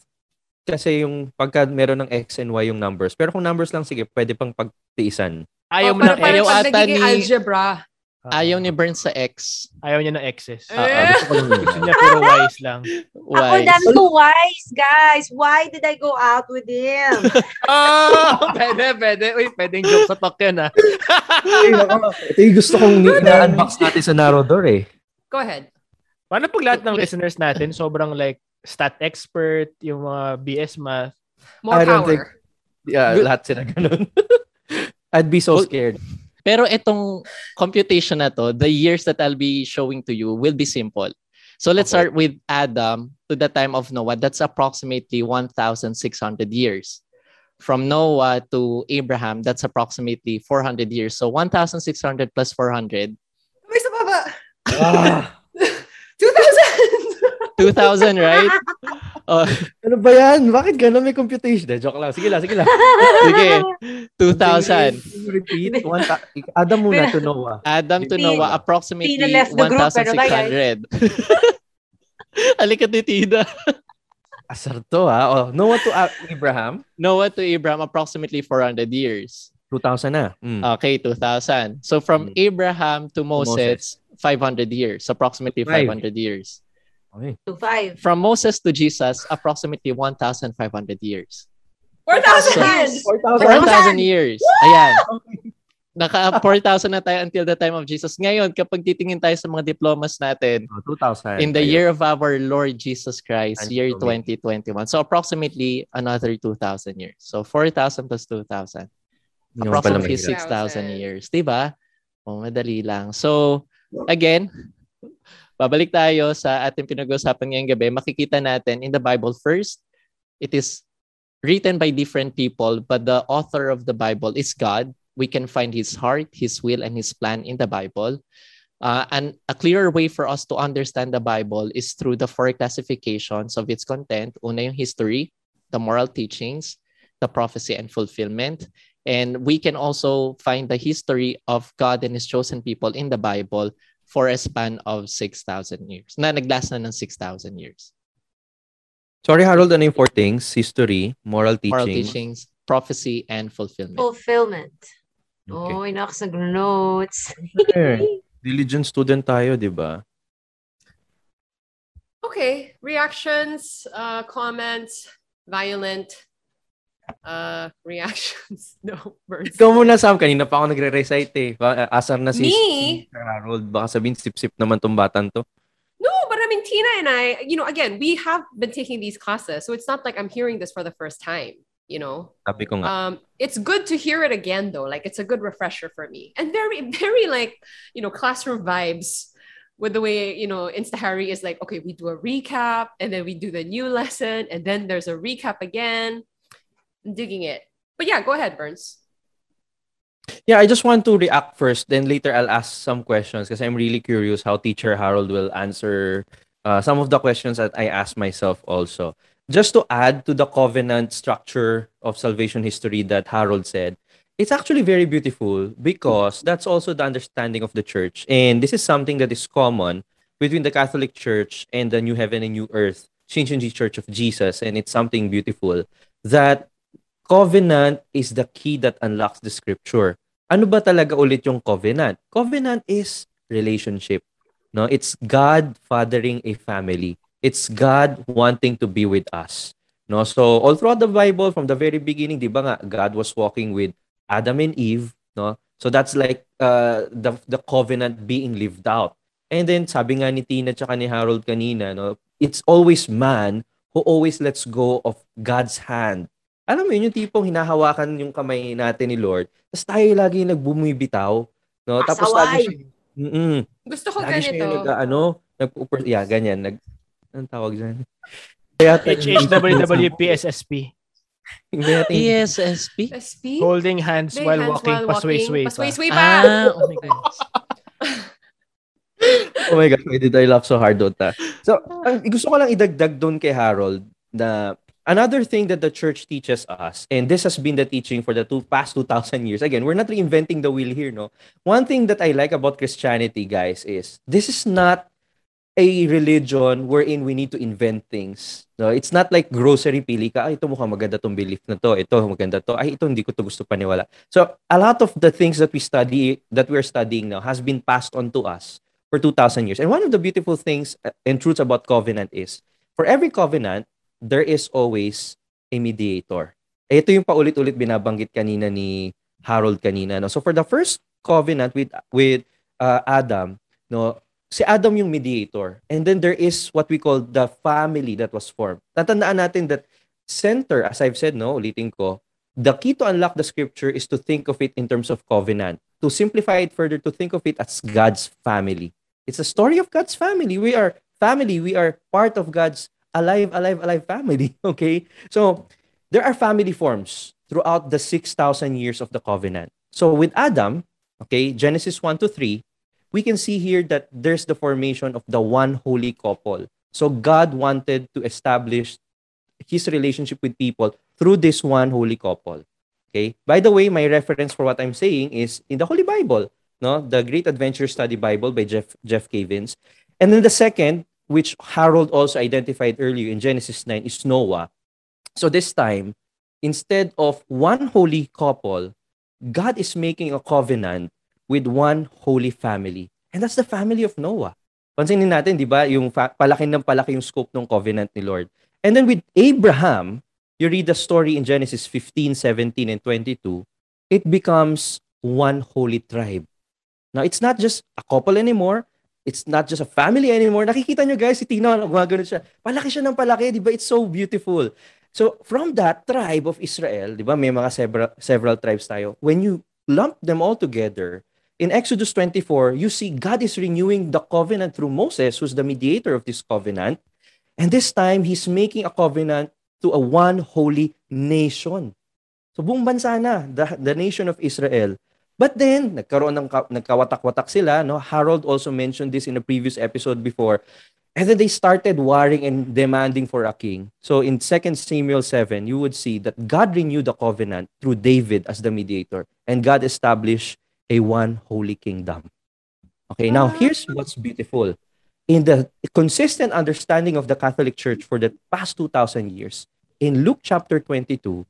Speaker 5: kasi yung pagka meron ng X and Y yung numbers. Pero kung numbers lang, sige, pwede pang pagtiisan.
Speaker 4: Ayaw
Speaker 6: oh, parang
Speaker 3: ayaw ata ni-
Speaker 6: algebra.
Speaker 3: Ayaw ni Burns sa X.
Speaker 4: Ayaw niya ng X's.
Speaker 6: Eh.
Speaker 5: Ah, ah, gusto ko lang yun.
Speaker 4: Gusto niya puro Y's lang.
Speaker 7: Ako,
Speaker 3: Why?
Speaker 7: dami ko wise, guys. Why did I go out with him?
Speaker 4: Oh! pwede, pwede. Uy, pwedeng joke sa talk yun ah.
Speaker 5: Ay, nako. Ito yung gusto kong ina-unbox natin sa Narrow Door eh.
Speaker 6: Go ahead.
Speaker 4: Paano pag lahat ng listeners natin sobrang like stat expert, yung mga BS math.
Speaker 6: More
Speaker 5: I don't
Speaker 6: power.
Speaker 5: think- Yeah,
Speaker 3: Good.
Speaker 5: lahat sila ganun. I'd be so
Speaker 3: Well,
Speaker 5: scared.
Speaker 3: Pero itong computation na to, the years that I'll be showing to you will be simple. So let's
Speaker 5: Okay.
Speaker 3: start with Adam to the time of Noah. That's approximately 1,600 years. From Noah to Abraham, that's approximately 400 years. So 1,600 plus 400,
Speaker 6: May sa baba.
Speaker 5: Ah,
Speaker 6: 2,000!
Speaker 3: 2,000, right? Oh,
Speaker 5: Ano ba yan? Bakit gano'n may computation? De, joke lang. Sige lang, sige lang.
Speaker 3: sige, 2,000.
Speaker 5: Repeat. One ta- Adam muna to Noah.
Speaker 3: Adam to Noah, approximately
Speaker 7: Tina left the group, pero ba,
Speaker 3: 1,600. Alikat ni Tina.
Speaker 5: Asar to ha. Oh, Noah to A- Abraham.
Speaker 3: Noah to Abraham, approximately 400 years.
Speaker 5: 2,000 na. Mm.
Speaker 3: Okay, 2,000. So from
Speaker 5: Mm.
Speaker 3: Abraham to Moses, 500 years, approximately
Speaker 5: Five.
Speaker 3: 500 years.
Speaker 5: Okay.
Speaker 7: To five.
Speaker 3: From Moses to Jesus, approximately 1,500 years.
Speaker 6: 4,000!
Speaker 3: 4,000 years. Ayan. Naka 4,000 na tayo until the time of Jesus. Ngayon, kapag titingin tayo sa mga diplomas natin,
Speaker 5: Oh, 2,000.
Speaker 3: in the
Speaker 5: Ayun.
Speaker 3: year of our Lord Jesus Christ,
Speaker 5: And
Speaker 3: year
Speaker 5: so many.
Speaker 3: 2021. So approximately another 2,000 years. So 4,000 plus 2,000.
Speaker 5: Hindi naman pala
Speaker 3: Approximately
Speaker 5: mahirap.
Speaker 3: 6,000
Speaker 6: 6,000.
Speaker 3: years. Diba? O, madali lang. So, again, babalik tayo sa ating pinag-usapan ngayong gabi. Makikita natin in the Bible first, it is written by different people, but the author of the Bible is God. We can find his heart, his will, and his plan in the Bible. Uh, and a clearer way for us to understand the Bible is through the four classifications of its content. Una yung history, the moral teachings, the prophecy and fulfillment. And we can also find the history of God and his chosen people in the Bible for a span of 6,000 years. Na naglast na ng 6,000 years.
Speaker 5: Sorry, Harold, ano yung four things? History, moral teaching.
Speaker 3: Moral teachings, prophecy, and fulfillment.
Speaker 7: Fulfillment.
Speaker 5: Okay.
Speaker 7: Oh, inakas nag-notes.
Speaker 5: Sure. Diligent student tayo, di ba?
Speaker 6: Okay, reactions, uh, comments, violent uh, reactions. No, burns.
Speaker 5: Ikaw muna, Sam. Kanina pa ako nagre-recite eh. Ba- Asar na si,
Speaker 6: Me?
Speaker 5: Harold. Baka sabihin, sip-sip naman tong batan to.
Speaker 6: No, but I mean, Tina and I, you know, again, we have been taking these classes, so it's not like I'm hearing this for the first time. You know,
Speaker 5: Sabi ko nga.
Speaker 6: um, it's good to hear it again though. Like it's a good refresher for me, and very, very like you know, classroom vibes with the way you know Insta Harry is like, okay, we do a recap, and then we do the new lesson, and then there's a recap again. I'm digging it, but yeah, go ahead, Burns.
Speaker 5: Yeah, I just want to react first. Then later I'll ask some questions because I'm really curious how Teacher Harold will answer uh, some of the questions that I asked myself also. Just to add to the covenant structure of salvation history that Harold said, it's actually very beautiful because that's also the understanding of the church. And this is something that is common between the Catholic Church and the New Heaven and New Earth, Shincheonji Church of Jesus. And it's something beautiful that covenant is the key that unlocks the scripture. Ano ba talaga ulit yung covenant? Covenant is relationship. No, it's God fathering a family. It's God wanting to be with us. No, so all throughout the Bible from the very beginning, 'di ba nga God was walking with Adam and Eve, no? So that's like uh, the the covenant being lived out. And then sabi nga ni Tina tsaka ni Harold kanina, no, it's always man who always lets go of God's hand alam mo yun, yung tipong hinahawakan yung kamay natin ni Lord, tapos tayo lagi nagbumibitaw, no? Tapos lagi siya, mm
Speaker 6: Gusto ko
Speaker 5: lagi siya yung
Speaker 6: ganito.
Speaker 5: nag, ano, nag yeah, ganyan, nag, anong tawag dyan? Kaya
Speaker 4: HHWPSSP.
Speaker 3: ESSP?
Speaker 6: SP?
Speaker 4: Holding hands
Speaker 6: Big
Speaker 4: while
Speaker 6: hands
Speaker 4: walking,
Speaker 6: while
Speaker 4: pasway-sway pa.
Speaker 6: Pasway-sway pa.
Speaker 3: Ah, oh my goodness.
Speaker 5: oh my God, why did I laugh so hard doon ta? So, ang, gusto ko lang idagdag doon kay Harold na another thing that the church teaches us, and this has been the teaching for the two, past 2,000 years. Again, we're not reinventing the wheel here, no? One thing that I like about Christianity, guys, is this is not a religion wherein we need to invent things. No, it's not like grocery pili ka, ay ito mukhang maganda tong belief na to, ito maganda to, ay ito hindi ko to gusto paniwala. So, a lot of the things that we study that we're studying now has been passed on to us for 2000 years. And one of the beautiful things uh, and truths about covenant is for every covenant, there is always a mediator. Eh, Ito yung paulit-ulit binabanggit kanina ni Harold kanina, no. So for the first covenant with with uh, Adam, no, si Adam yung mediator. And then there is what we call the family that was formed. Tatandaan natin that center, as I've said, no, ulitin ko, the key to unlock the scripture is to think of it in terms of covenant. To simplify it further, to think of it as God's family. It's a story of God's family. We are family. We are part of God's alive, alive, alive family. Okay? So there are family forms throughout the 6,000 years of the covenant. So with Adam, okay, Genesis 1 to 3, we can see here that there's the formation of the one holy couple. So God wanted to establish his relationship with people through this one holy couple. Okay? By the way, my reference for what I'm saying is in the Holy Bible, no? The Great Adventure Study Bible by Jeff Jeff Cavins. And then the second, which Harold also identified earlier in Genesis 9 is Noah. So this time, instead of one holy couple, God is making a covenant with one holy family. And that's the family of Noah. Pansinin natin, di ba, yung fa- palaki ng palaki yung scope ng covenant ni Lord. And then with Abraham, you read the story in Genesis 15, 17, and 22, it becomes one holy tribe. Now, it's not just a couple anymore. It's not just a family anymore. Nakikita nyo guys, si Tina, gumagano siya. Palaki siya ng palaki, di ba? It's so beautiful. So, from that tribe of Israel, di ba, may mga several, several tribes tayo. When you lump them all together, in Exodus 24, you see God is renewing the covenant through Moses, who's the mediator of this covenant. And this time, He's making a covenant to a one holy nation. So buong bansa na, the, the nation of Israel. But then, nagkaroon ng nagkawatak-watak sila. No? Harold also mentioned this in a previous episode before. And then they started warring and demanding for a king. So in 2 Samuel 7, you would see that God renewed the covenant through David as the mediator. And God established a one holy kingdom. Okay, now ah. here's what's beautiful. In the consistent understanding of the Catholic Church for the past 2,000 years, in Luke chapter 22,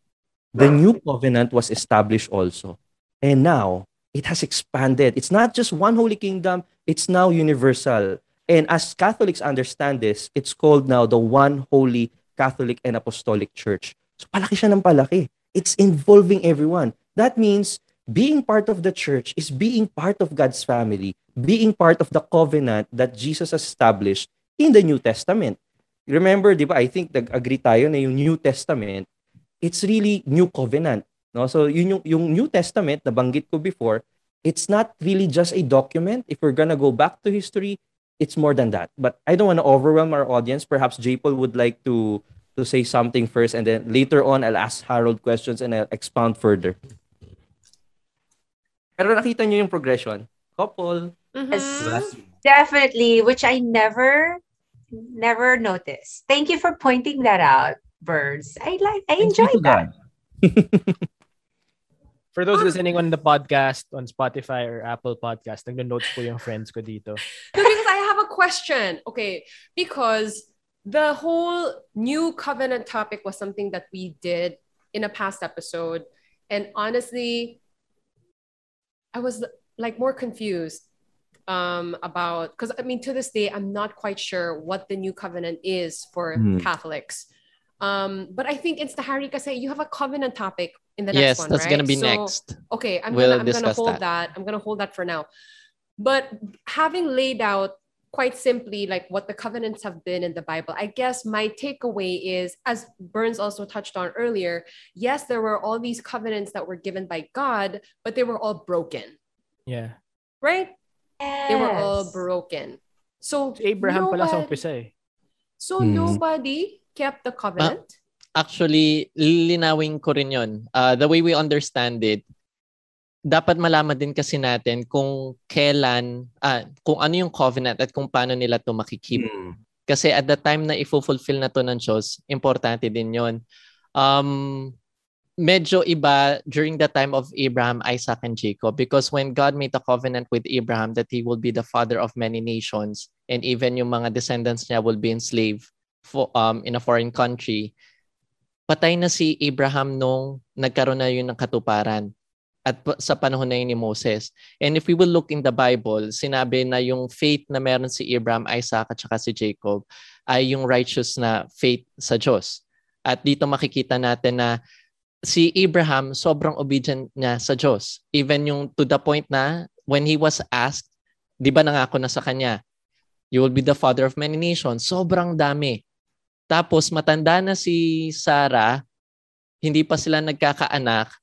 Speaker 5: the new covenant was established also. And now, it has expanded. It's not just one holy kingdom, it's now universal. And as Catholics understand this, it's called now the one holy Catholic and Apostolic Church. So palaki siya ng palaki. It's involving everyone. That means being part of the church is being part of God's family, being part of the covenant that Jesus established in the New Testament. Remember, di ba, I think nag-agree tayo na yung New Testament, it's really new covenant. No? So yun yung, yung New Testament, nabanggit ko before, it's not really just a document. If we're gonna go back to history, it's more than that. But I don't want to overwhelm our audience. Perhaps J. Paul would like to to say something first, and then later on, I'll ask Harold questions and I'll expound further. Pero nakita niyo yung progression. Couple.
Speaker 6: Mhm.
Speaker 7: Yes. Definitely, which I never, never noticed. Thank you for pointing that out, Birds. I like, I enjoyed that.
Speaker 4: For those listening on the podcast, on Spotify or Apple Podcast, nagno-notes po yung friends ko dito.
Speaker 6: No, because I have a question. Okay, because the whole new covenant topic was something that we did in a past episode. And honestly, I was like more confused um, about because I mean to this day I'm not quite sure what the new covenant is for
Speaker 5: Hmm.
Speaker 6: Catholics. Um, but I think it's the Harry say you have a covenant topic in the next
Speaker 3: yes,
Speaker 6: one,
Speaker 3: that's
Speaker 6: right?
Speaker 3: gonna be
Speaker 6: So-
Speaker 3: next.
Speaker 6: Okay, I'm
Speaker 3: We'll
Speaker 6: gonna I'm gonna hold
Speaker 3: that.
Speaker 6: that. I'm gonna hold that for now. But having laid out quite simply like what the covenants have been in the Bible, I guess my takeaway is, as Burns also touched on earlier, yes, there were all these covenants that were given by God, but they were all broken,
Speaker 4: Yeah.
Speaker 6: right? Yes. They were all broken. So
Speaker 4: Si Abraham pala sa
Speaker 6: nobody-
Speaker 4: umpisa eh.
Speaker 6: So
Speaker 5: Hmm.
Speaker 6: nobody kept the covenant.
Speaker 3: Actually, lilinawin ko rin yun. Uh, the way we understand it, dapat malaman din kasi natin kung kailan, ah, kung ano yung covenant at kung paano nila to makikip. Kasi at the time na i-fulfill na to ng Diyos, importante din yon. Um, medyo iba during the time of Abraham, Isaac, and Jacob because when God made a covenant with Abraham that he will be the father of many nations and even yung mga descendants niya will be enslaved for, um, in a foreign country, patay na si Abraham nung nagkaroon na yun ng katuparan at sa panahon na yun ni Moses. And if we will look in the Bible, sinabi na yung faith na meron si Abraham, Isaac at saka si Jacob ay yung righteous na faith sa Diyos. At dito makikita natin na si Abraham sobrang obedient niya sa Diyos. Even yung to the point na when he was asked, di ba nangako na sa kanya, you will be the father of many nations. Sobrang dami. Tapos matanda na si Sarah, hindi pa sila nagkakaanak,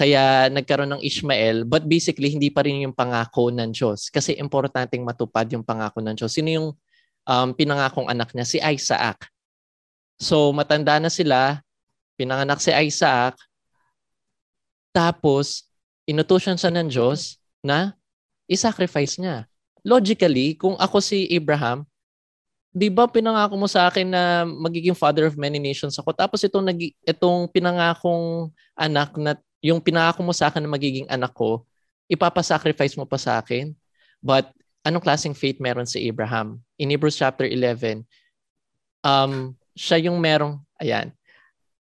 Speaker 3: kaya nagkaroon ng Ishmael, but basically hindi pa rin yung pangako ng Diyos. Kasi importanteng matupad yung pangako ng Diyos. Sino yung um, pinangakong anak niya? Si Isaac. So matanda na sila, pinanganak si Isaac, tapos inutusan siya ng Diyos na i-sacrifice niya. Logically, kung ako si Abraham, di ba pinangako mo sa akin na magiging father of many nations ako? Tapos itong nag itong pinangakong anak na yung pinangako mo sa akin na magiging anak ko ipapasacrifice mo pa sa akin? But anong klaseng faith meron si Abraham? In Hebrews chapter 11 um siya yung merong ayan.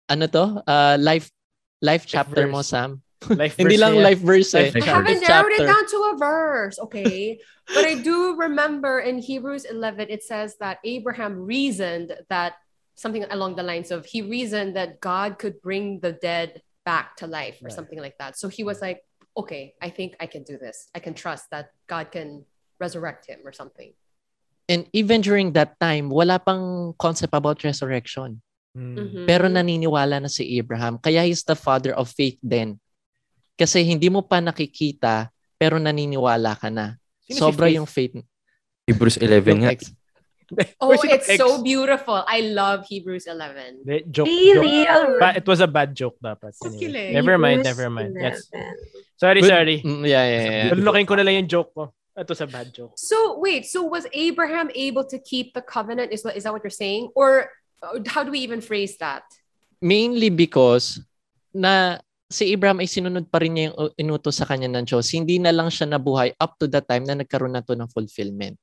Speaker 3: Ano to? Uh, life life chapter mo. Sam
Speaker 4: Life
Speaker 3: hindi
Speaker 4: verse
Speaker 3: lang
Speaker 4: na
Speaker 3: life verse eh
Speaker 4: Life
Speaker 6: I haven't
Speaker 3: Life
Speaker 6: narrowed it down to a verse, okay? but I do remember in Hebrews 11, it says that Abraham reasoned that something along the lines of he reasoned that God could bring the dead back to life or
Speaker 4: Right.
Speaker 6: something like that. So he was like, okay, I think I can do this. I can trust that God can resurrect him or something.
Speaker 3: and even during that time wala pang concept about resurrection
Speaker 4: Mm.
Speaker 6: Mhm.
Speaker 3: Pero naniniwala na si Abraham. Kaya he's the father of faith din. Kasi hindi mo pa nakikita, pero naniniwala ka na.
Speaker 4: Sino si
Speaker 3: Sobra
Speaker 4: Faith?
Speaker 3: yung faith.
Speaker 5: Hebrews 11 nga.
Speaker 6: Oh, it's so beautiful. I love Hebrews 11.
Speaker 4: Hindi, joke,
Speaker 7: Really?
Speaker 4: joke. Ba- it was a bad joke dapat. Anyway. Never mind, never mind. Yes.
Speaker 7: 11.
Speaker 4: Sorry,
Speaker 3: Good-
Speaker 4: sorry.
Speaker 3: Mm, yeah, yeah, yeah.
Speaker 4: Lulukin ko na lang yung joke ko. Ito sa bad joke.
Speaker 6: So wait, so was Abraham able to keep the covenant? Is what is that what you're saying? Or uh, how do we even phrase that?
Speaker 3: Mainly because na si Abraham ay sinunod pa rin niya yung inutos sa kanya ng Diyos. Hindi na lang siya nabuhay up to the time na nagkaroon na to ng fulfillment.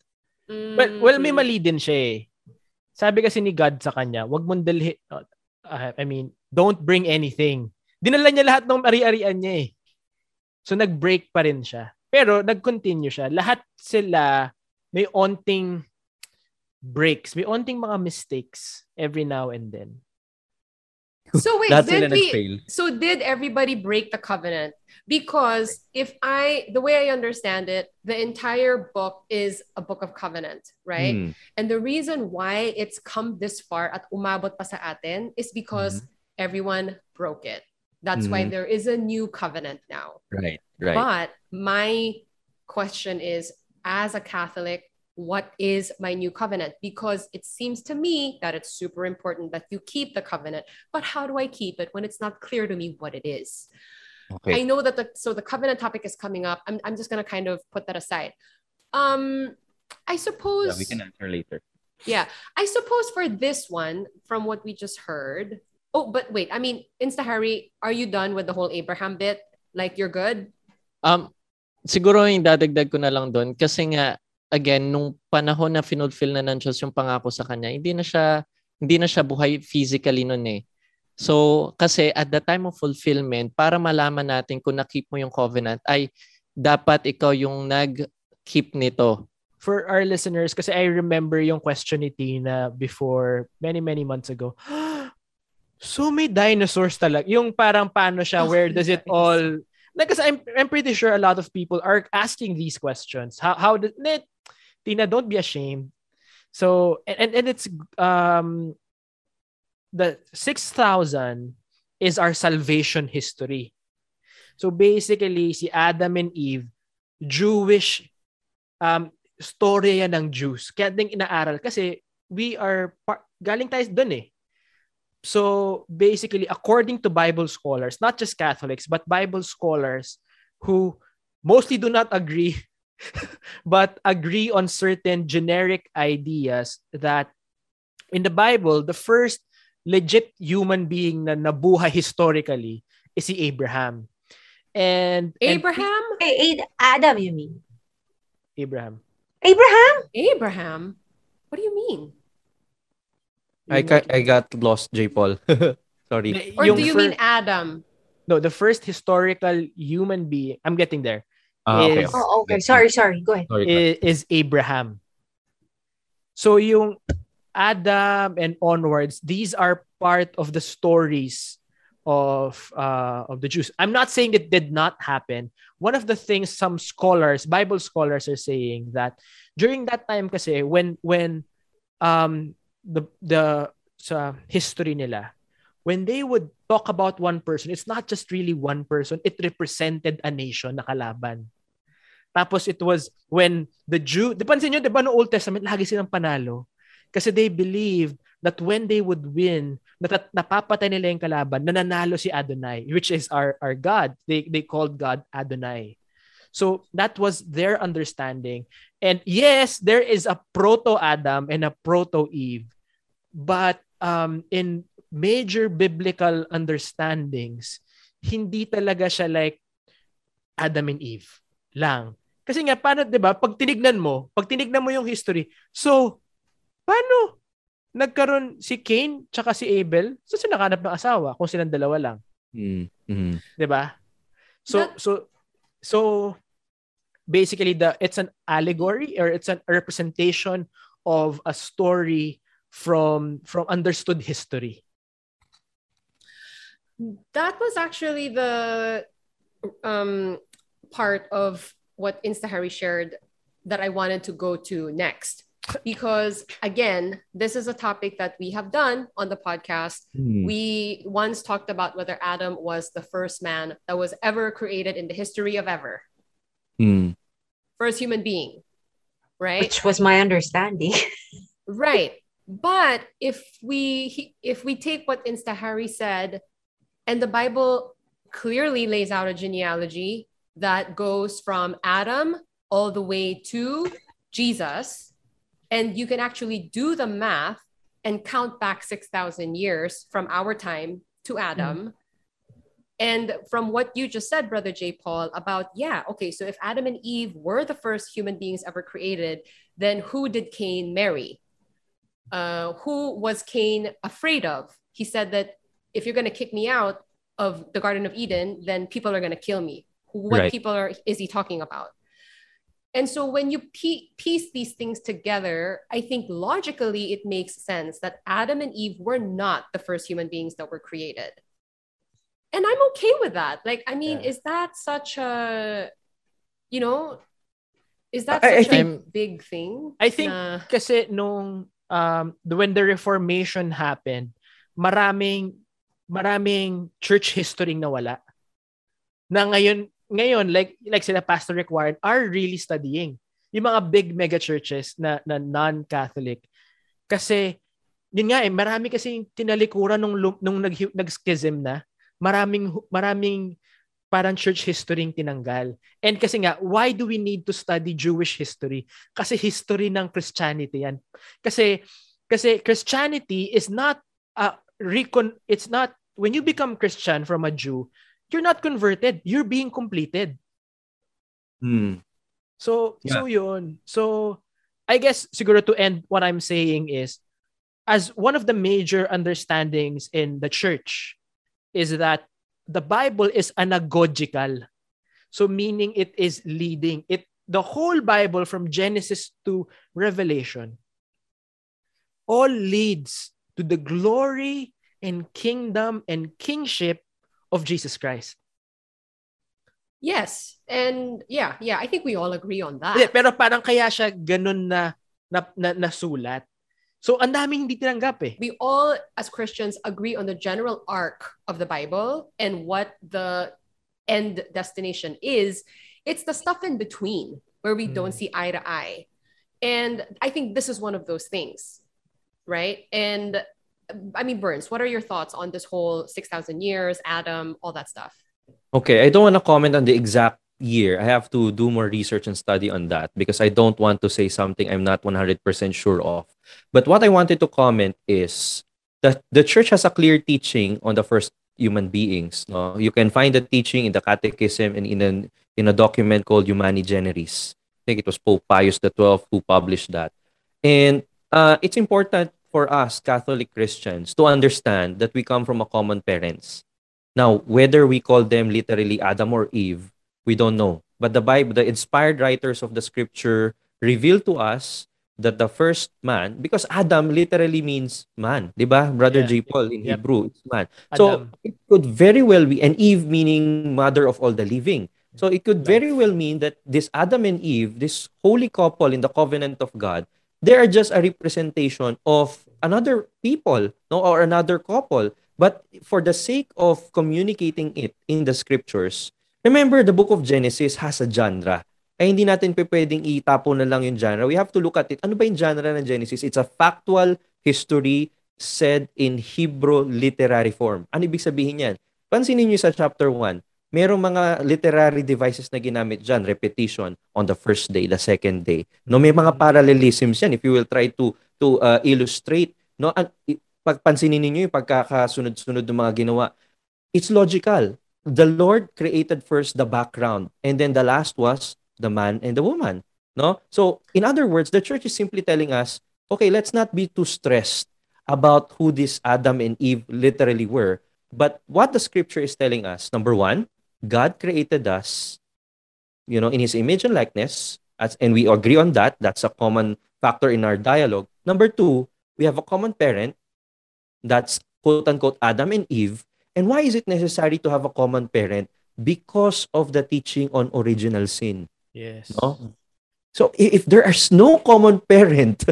Speaker 4: Well, well, may mali din siya eh. Sabi kasi ni God sa kanya, wag mong dalhin, uh, I mean, don't bring anything. Dinala niya lahat ng ari-arian niya eh. So nag-break pa rin siya. Pero nag-continue siya. Lahat sila may onting breaks, may onting mga mistakes every now and then.
Speaker 6: So wait, did we, so did everybody break the covenant? Because if I, the way I understand it, the entire book is a book of covenant, right?
Speaker 5: Hmm.
Speaker 6: And the reason why it's come this far at umabot pa sa atin is because everyone broke it. That's why
Speaker 5: Mhm.
Speaker 6: there is a new covenant now.
Speaker 5: Right, right.
Speaker 6: But my question is as a Catholic, what is my new covenant? Because it seems to me that it's super important that you keep the covenant. But how do I keep it when it's not clear to me what it is?
Speaker 5: okay.
Speaker 6: I know that the so the covenant topic is coming up. I'm, I'm just gonna kind of put that aside. Um I suppose
Speaker 5: Yeah, we can answer later.
Speaker 6: yeah, I suppose for this one, from what we just heard. Oh, but wait, I mean, Insta Harry, are you done with the whole Abraham bit? Like you're good?
Speaker 3: Um, siguro yung dadagdag ko na lang doon kasi nga again nung panahon na finulfill na ng Diyos yung pangako sa kanya, hindi na siya hindi na siya buhay physically noon eh. So kasi at the time of fulfillment, para malaman natin kung na-keep mo yung covenant ay dapat ikaw yung nag-keep nito.
Speaker 4: For our listeners, kasi I remember yung question ni Tina before many, many months ago. So may dinosaurs talaga. Yung parang paano siya,
Speaker 6: Oh,
Speaker 4: where does it all... Kasi I'm, I'm pretty sure a lot of people are asking these questions. How, how did... Tina, don't be ashamed. So, and, and it's... um The 6,000 is our salvation history. So basically, si Adam and Eve, Jewish um, story yan ng Jews. Kaya din inaaral kasi we are par- galing tayo doon eh. So basically according to Bible scholars, not just Catholics, but Bible scholars who mostly do not agree but agree on certain generic ideas that in the Bible, the first legit human being na nabuhay historically is si Abraham. And, and
Speaker 6: Abraham?
Speaker 7: Hey, Ad- Adam, you mean?
Speaker 4: Abraham.
Speaker 7: Abraham?
Speaker 6: Abraham? What do you mean?
Speaker 5: I, ca- I got lost, J. Paul. Sorry.
Speaker 6: Or do you
Speaker 4: fir-
Speaker 6: mean Adam?
Speaker 4: No, the first historical human being, I'm getting there,
Speaker 5: Ah, okay.
Speaker 4: is-
Speaker 5: okay.
Speaker 7: Oh, okay. Sorry, sorry. Go ahead.
Speaker 5: Sorry.
Speaker 4: is, is Abraham. So yung Adam and onwards, these are part of the stories of uh, of the Jews. I'm not saying it did not happen. One of the things some scholars, Bible scholars, are saying that during that time, kasi when when um the the sa history nila, when they would talk about one person, it's not just really one person. It represented a nation na kalaban. Tapos it was when the Jew, di pansin nyo, di ba no Old Testament, lagi silang panalo. Kasi they believed that when they would win, natat, napapatay nila yung kalaban, nananalo si Adonai, which is our, our God. They, they called God Adonai. So that was their understanding. And yes, there is a proto Adam and a proto Eve. But um, in major biblical understandings, hindi talaga siya like Adam and Eve lang. Kasi nga, paano, di ba, pag tinignan mo, pag tinignan mo yung history, so, paano nagkaroon si Cain tsaka si Abel? So, sila nakahanap ng asawa kung silang dalawa lang.
Speaker 5: Mm. Mm.
Speaker 4: Di ba? So,
Speaker 6: That-
Speaker 4: so, so, basically, the it's an allegory or it's a representation of a story from from understood history.
Speaker 6: that was actually the um, part of what Insta Harry shared that I wanted to go to next. Because again, this is a topic that we have done on the podcast.
Speaker 5: Mm.
Speaker 6: We once talked about whether Adam was the first man that was ever created in the history of ever,
Speaker 5: Mm.
Speaker 6: first human being, right?
Speaker 7: Which was my understanding.
Speaker 6: Right. But if we if we take what Insta Harry said, and the Bible clearly lays out a genealogy that goes from Adam all the way to Jesus, and you can actually do the math and count back 6,000 years from our time to Adam. And from what you just said, Brother J. Paul, about, yeah, okay, so if Adam and Eve were the first human beings ever created, then who did Cain marry? Uh, who was Cain afraid of? He said that if you're going to kick me out of the Garden of Eden, then people are going to kill me. What
Speaker 5: Right.
Speaker 6: people are is he talking about? And so when you piece these things together, I think logically it makes sense that Adam and Eve were not the first human beings that were created. And I'm okay with that. Like, I mean,
Speaker 4: Yeah.
Speaker 6: is that such a, you know, is that
Speaker 5: I- I
Speaker 6: such a
Speaker 3: think-
Speaker 6: big thing?
Speaker 4: I think
Speaker 6: na-
Speaker 4: kasi nung um when the reformation happened, maraming maraming church history nawala. Na ngayon ngayon like like sila Pastor Warren are really studying yung mga big mega churches na na non-Catholic. Kasi yun nga eh marami kasi tinalikuran nung nung nag nag-schism na. Maraming maraming parang church history yung tinanggal. And kasi nga, why do we need to study Jewish history? Kasi history ng Christianity yan. Kasi kasi Christianity is not a recon it's not when you become Christian from a Jew, you're not converted, you're being completed.
Speaker 5: Mm.
Speaker 4: So so yun. So I guess siguro to end what I'm saying is as one of the major understandings in the church is that the Bible is anagogical. So meaning it is leading. It the whole Bible from Genesis to Revelation all leads to the glory and kingdom and kingship of Jesus Christ.
Speaker 6: yes. And yeah, yeah, I think we all agree on that.
Speaker 4: Hindi, pero parang kaya siya ganun na, na, na nasulat. So ang daming hindi tinanggap eh.
Speaker 6: we all as Christians agree on the general arc of the Bible and what the end destination is. It's the stuff in between where we don't
Speaker 4: Mm.
Speaker 6: see eye to eye. And I think this is one of those things, right? And I mean, Burns, what are your thoughts on this whole 6,000 years, Adam, all that stuff?
Speaker 5: Okay, I don't want to comment on the exact year. I have to do more research and study on that because I don't want to say something I'm not 100% sure of. But what I wanted to comment is that the church has a clear teaching on the first human beings. No? You can find the teaching in the Catechism and in a, in a document called Humani Generis. I think it was Pope Pius XII who published that. And uh, it's important for us Catholic Christians to understand that we come from a common parents. Now, whether we call them literally Adam or Eve, we don't know. But the Bible, the inspired writers of the scripture reveal to us that the first man, because Adam literally means man, di ba? Brother
Speaker 4: Yeah.
Speaker 5: J. Paul in
Speaker 4: Yep.
Speaker 5: Hebrew, it's man. So it could very well be, and Eve meaning mother of all the living. So it could very well mean that this Adam and Eve, this holy couple in the covenant of God, they are just a representation of another people, no, or another couple. But for the sake of communicating it in the scriptures, remember the book of Genesis has a genre. Ay hindi natin pwedeng itapo na lang yung genre. We have to look at it. Ano ba yung genre ng Genesis? It's a factual history said in Hebrew literary form. Ano ibig sabihin yan? Pansinin niyo sa chapter 1, merong mga literary devices na ginamit dyan, repetition on the first day, the second day. No, may mga parallelisms yan if you will try to to uh, illustrate, no, i- pagpansinin ninyo yung pagkakasunod-sunod ng mga ginawa. It's logical. The Lord created first the background and then the last was the man and the woman, no? So, in other words, the church is simply telling us, okay, let's not be too stressed about who this Adam and Eve literally were. But what the scripture is telling us, number one, God created us, you know, in his image and likeness, as, and we agree on that. That's a common factor in our dialogue. Number two, we have a common parent, that's quote unquote Adam and Eve. And why is it necessary to have a common parent? Because of the teaching on original sin.
Speaker 4: Yes.
Speaker 5: No? So if there is no common parent,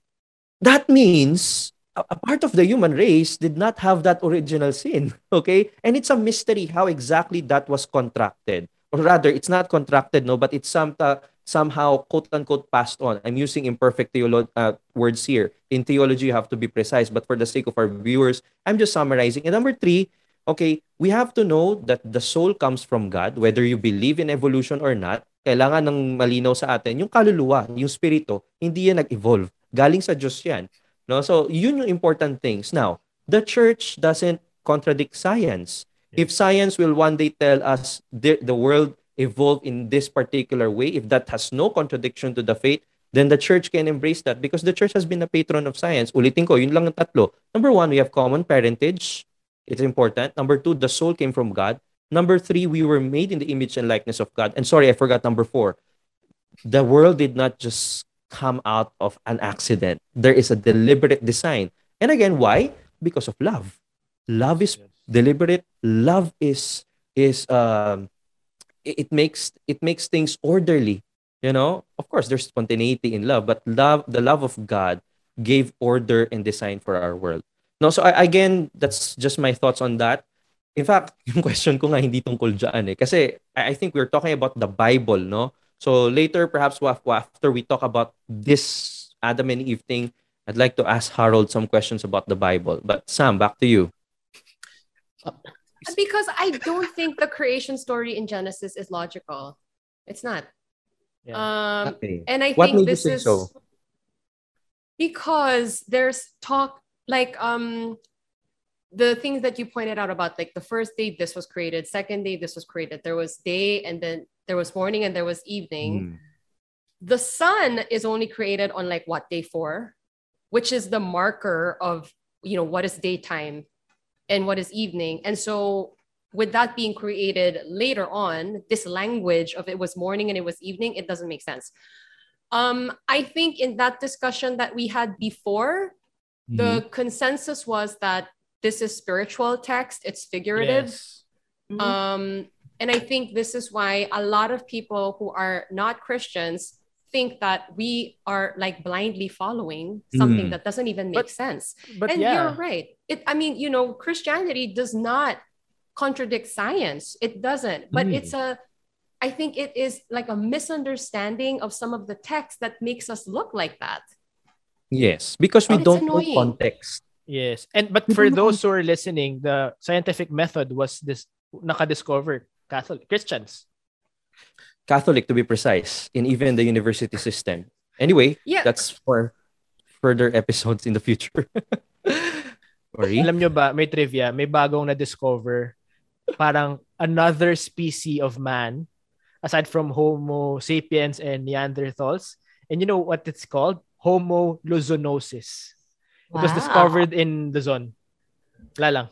Speaker 5: that means a, part of the human race did not have that original sin. Okay? And it's a mystery how exactly that was contracted. Or rather, it's not contracted, no, but it's some, uh, somehow quote unquote passed on. I'm using imperfect theolo- uh, words here. In theology, you have to be precise, but for the sake of our viewers, I'm just summarizing. And number three, okay, we have to know that the soul comes from God, whether you believe in evolution or not. Kailangan ng malinaw sa atin, yung kaluluwa, yung spirito, hindi yan nag-evolve. Galing sa Diyos yan. No? So, yun yung important things. Now, the church doesn't contradict science. If science will one day tell us the, the world evolved in this particular way, if that has no contradiction to the faith, then the church can embrace that because the church has been a patron of science. Ulitin ko, yun lang ang tatlo. Number one, we have common parentage. It's important. Number two, the soul came from God. Number three, we were made in the image and likeness of God. And sorry, I forgot number four. The world did not just come out of an accident. There is a deliberate design. And again, why? Because of love. Love is deliberate. Love is is um it, it makes it makes things orderly. You know, of course, there's spontaneity in love, but love, the love of God, gave order and design for our world. No, so I, again, that's just my thoughts on that. In fact, yung question ko nga hindi tungkol dyan eh. Kasi I, I think we're talking about the Bible, no? So later, perhaps wa- wa- after we talk about this Adam and Eve thing, I'd like to ask Harold some questions about the Bible. But Sam, back to you.
Speaker 6: Because I don't think the creation story in Genesis is logical. It's not.
Speaker 4: Yeah.
Speaker 6: Um,
Speaker 5: Okay.
Speaker 6: and I
Speaker 5: What
Speaker 6: think this
Speaker 5: think
Speaker 6: is
Speaker 5: so?
Speaker 6: because there's talk like um the things that you pointed out about like the first day this was created, second day this was created. There was day and then there was morning and there was evening.
Speaker 5: Hmm.
Speaker 6: The sun is only created on like what day four, which is the marker of you know what is daytime and what is evening. And so with that being created later on, this language of it was morning and it was evening, it doesn't make sense. Um, I think in that discussion that we had before, the consensus was that this is spiritual text, it's figurative.
Speaker 4: Yes.
Speaker 6: Um, and I think this is why a lot of people who are not Christians think that we are like blindly following something
Speaker 5: Mhm.
Speaker 6: that doesn't even make
Speaker 4: But-
Speaker 6: sense.
Speaker 4: But
Speaker 6: and
Speaker 4: yeah.
Speaker 6: you're right. It, I mean, you know, Christianity does not contradict science. It doesn't. But
Speaker 5: Mm.
Speaker 6: it's a, I think it is like a misunderstanding of some of the text that makes us look like that.
Speaker 5: Yes, because we
Speaker 6: And
Speaker 5: don't know
Speaker 6: annoying.
Speaker 5: context.
Speaker 4: Yes. And but for those who are listening, the scientific method was this naka-discover Catholic Christians.
Speaker 5: Catholic to be precise, in even the university system. Anyway,
Speaker 6: Yeah.
Speaker 5: that's for further episodes in the future. Sorry.
Speaker 4: Alam nyo ba, may trivia, may bagong na-discover parang another species of man aside from Homo sapiens and Neanderthals. And you know what it's called? Homo luzonensis. It was discovered in Luzon. Wala lang.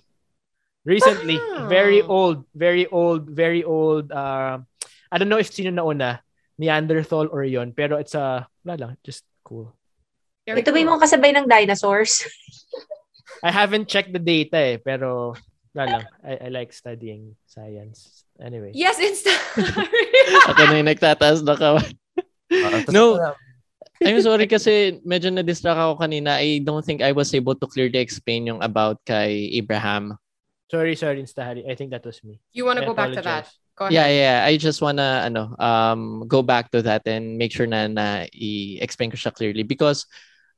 Speaker 4: Recently,
Speaker 6: Wow.
Speaker 4: very old, very old, very old. Uh, I don't know if sino nauna, Neanderthal or yon, pero it's a, wala lang, just cool.
Speaker 6: Very
Speaker 7: Ito ba
Speaker 6: cool.
Speaker 7: yung mga kasabay ng dinosaurs?
Speaker 4: I haven't checked the data eh, pero wala lang. I, I like studying science. Anyway.
Speaker 6: Yes, it's
Speaker 3: Ako na yung nagtataas na kawan.
Speaker 5: Ah,
Speaker 3: No. I'm sorry kasi medyo na-distract ako kanina. I don't think I was able to clearly explain yung about kay Abraham.
Speaker 4: Sorry, sorry, Instahari. I think that was me.
Speaker 6: you want to go back to that? Go ahead.
Speaker 3: Yeah, yeah. I just wanna ano, um, go back to that and make sure na, na i-explain ko siya clearly. Because,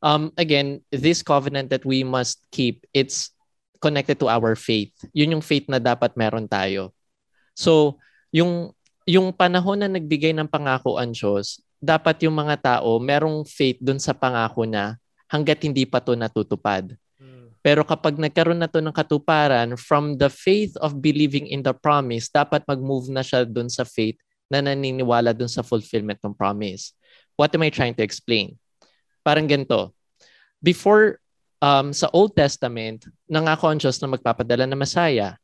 Speaker 3: um, again, this covenant that we must keep, it's connected to our faith. Yun yung faith na dapat meron tayo. So, yung yung panahon na nagbigay ng pangako ang Diyos, dapat yung mga tao merong faith dun sa pangako na hanggat hindi pa to natutupad. Pero kapag nagkaroon na to ng katuparan, from the faith of believing in the promise, dapat mag-move na siya dun sa faith na naniniwala dun sa fulfillment ng promise. What am I trying to explain? Parang ganito. Before, um, sa Old Testament, nangako ang Diyos na magpapadala ng Messiah.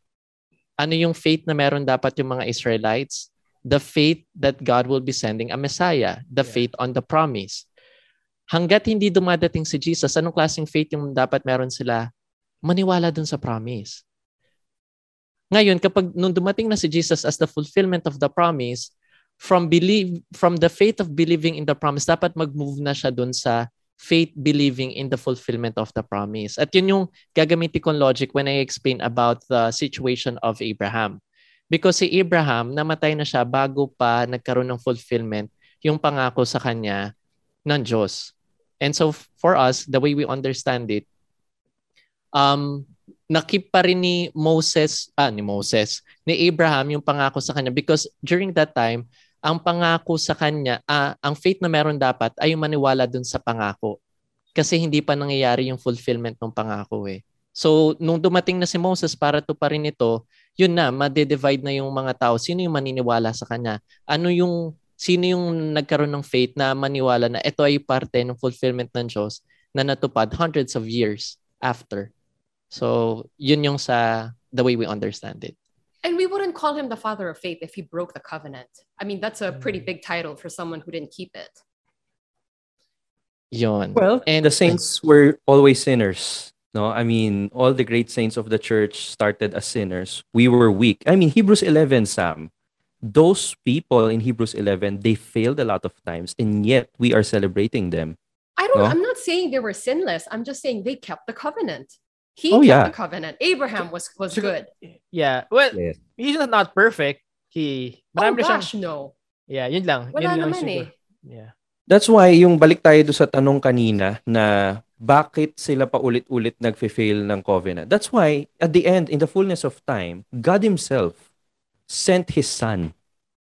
Speaker 3: Ano yung faith na meron dapat yung mga Israelites? The faith that God will be sending a Messiah. The
Speaker 4: Yeah.
Speaker 3: faith on the promise. Hanggat hindi dumadating si Jesus, anong klaseng faith yung dapat meron sila? Maniwala dun sa promise. Ngayon, kapag nung dumating na si Jesus as the fulfillment of the promise, from believe from the faith of believing in the promise, dapat mag-move na siya dun sa faith believing in the fulfillment of the promise. At yun yung gagamitin kong logic when I explain about the situation of Abraham. Because si Abraham, namatay na siya bago pa nagkaroon ng fulfillment yung pangako sa kanya ng Diyos. And so for us, the way we understand it, um, nakip pa rin ni Moses, ah, ni Moses, ni Abraham yung pangako sa kanya because during that time, ang pangako sa kanya, ah, ang faith na meron dapat ay yung maniwala dun sa pangako. Kasi hindi pa nangyayari yung fulfillment ng pangako eh. So, nung dumating na si Moses para to pa rin ito, yun na, made-divide na yung mga tao. Sino yung maniniwala sa kanya? Ano yung, sino yung nagkaroon ng faith na maniwala na ito ay parte ng fulfillment ng Diyos na natupad hundreds of years after. So, yun yung sa the way we understand it.
Speaker 6: And we wouldn't call him the father of faith if he broke the covenant. I mean, that's a pretty big title for someone who didn't keep it.
Speaker 3: Yun.
Speaker 5: Well,
Speaker 3: And-
Speaker 5: and the saints were always sinners. No, I mean, all the great saints of the church started as sinners. We were weak. I mean, Hebrews 11, Sam. Those people in Hebrews 11, they failed a lot of times, and yet we are celebrating them.
Speaker 6: I don't,
Speaker 5: No?
Speaker 6: I'm not saying they were sinless. I'm just saying they kept the covenant. He
Speaker 5: Oh,
Speaker 6: kept
Speaker 5: yeah.
Speaker 6: the covenant. Abraham was, was
Speaker 4: So-
Speaker 6: good.
Speaker 4: Yeah. Well,
Speaker 5: Yes.
Speaker 4: he's not, not perfect. He,
Speaker 6: Oh
Speaker 4: na siyang,
Speaker 6: gosh, no.
Speaker 4: yeah, yun lang.
Speaker 6: Wala
Speaker 4: yun lang
Speaker 6: naman eh.
Speaker 4: Yeah.
Speaker 5: That's why yung balik tayo do sa tanong kanina na bakit sila pa ulit-ulit nagfe-fail ng covenant. That's why at the end in the fullness of time, God himself sent his son.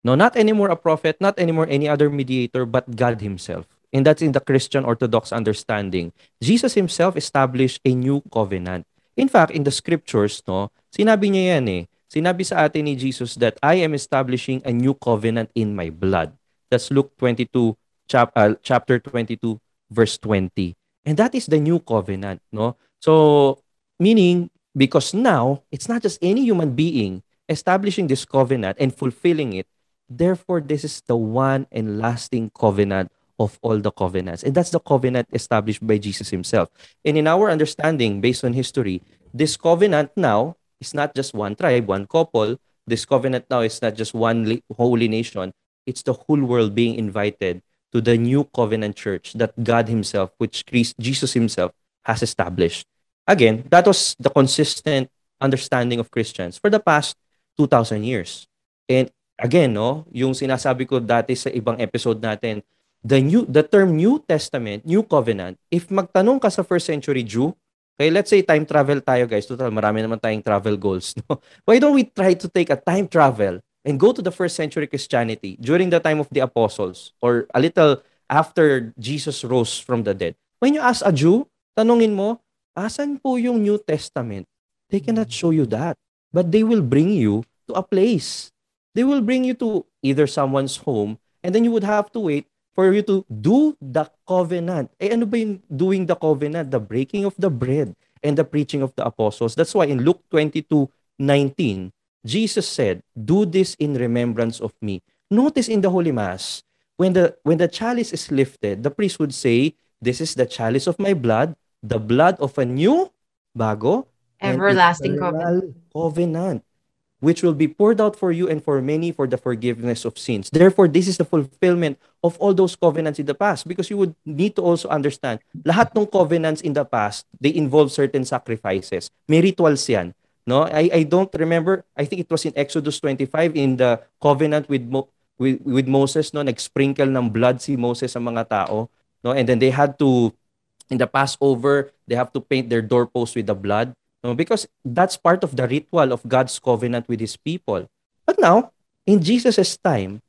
Speaker 5: No, not anymore a prophet, not anymore any other mediator but God himself. And that's in the Christian Orthodox understanding. Jesus himself established a new covenant. In fact, in the scriptures, no, sinabi niya yan eh. Sinabi sa atin ni Jesus that I am establishing a new covenant in my blood. That's Luke 22 chap- uh, chapter 22 verse 20. And that is the new covenant, no? So meaning because now it's not just any human being establishing this covenant and fulfilling it. Therefore this is the one and lasting covenant of all the covenants. And that's the covenant established by Jesus himself. And in our understanding based on history, this covenant now is not just one tribe, one couple. This covenant now is not just one holy nation. It's the whole world being invited to the new covenant church that God Himself, which Jesus Himself has established. Again, that was the consistent understanding of Christians for the past 2,000 years. And again, no, yung sinasabi ko dati sa ibang episode natin, the new the term New Testament, New Covenant, if magtanong ka sa first century Jew, okay, let's say time travel tayo guys, total marami naman tayong travel goals, no? Why don't we try to take a time travel and go to the first century Christianity during the time of the apostles or a little after Jesus rose from the dead. When you ask a Jew, tanungin mo, asan po yung New Testament? They cannot show you that. But they will bring you to a place. They will bring you to either someone's home and then you would have to wait for you to do the covenant. Eh ano ba yung doing the covenant? The breaking of the bread and the preaching of the apostles. That's why in Luke 22, 19, Jesus said, "Do this in remembrance of me." Notice in the Holy Mass, when the when the chalice is lifted, the priest would say, "This is the chalice of my blood, the blood of a new bago
Speaker 7: Everlasting
Speaker 5: eternal covenant, which will be poured out for you and for many for the forgiveness of sins." Therefore, this is the fulfillment of all those covenants in the past because you would need to also understand lahat ng covenants in the past, they involve certain sacrifices. May rituals yan. No, I I don't remember. I think it was in Exodus 25 in the covenant with Mo, with, with Moses no nag-sprinkle ng blood si Moses sa mga tao, no? And then they had to in the Passover, they have to paint their doorposts with the blood, no? Because that's part of the ritual of God's covenant with his people. But now, in Jesus' time,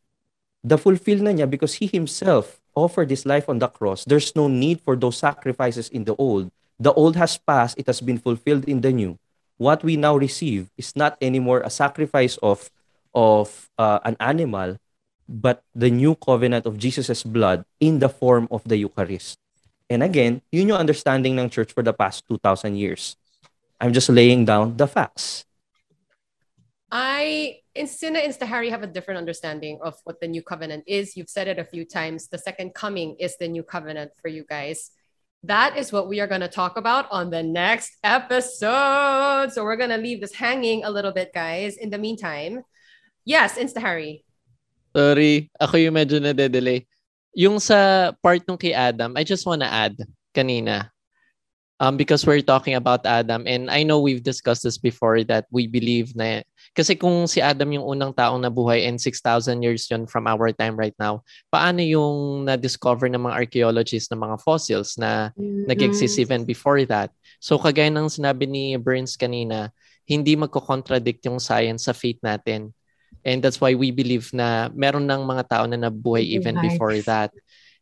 Speaker 5: the fulfill na niya because he himself offered his life on the cross. There's no need for those sacrifices in the old. The old has passed, it has been fulfilled in the new. What we now receive is not anymore a sacrifice of of uh, an animal, but the new covenant of Jesus' blood in the form of the Eucharist. And again, yun yung understanding ng church for the past 2,000 years. I'm just laying down the facts.
Speaker 6: I in Sina Insta Harry have a different understanding of what the new covenant is. You've said it a few times. The second coming is the new covenant for you guys. That is what we are going to talk about on the next episode. So we're going to leave this hanging a little bit, guys. In the meantime, yes, Insta Harry.
Speaker 3: Sorry, ako yung medyo nade-delay. Yung sa part nung kay Adam, I just wanna add kanina. Um, because we're talking about Adam and I know we've discussed this before that we believe na kasi kung si Adam yung unang taong nabuhay and 6,000 years yun from our time right now, paano yung na-discover ng mga archaeologists ng mga fossils na nag-exist even before that? So kagaya ng sinabi ni Burns kanina, hindi magko-contradict yung science sa faith natin. And that's why we believe na meron ng mga tao na nabuhay even before that.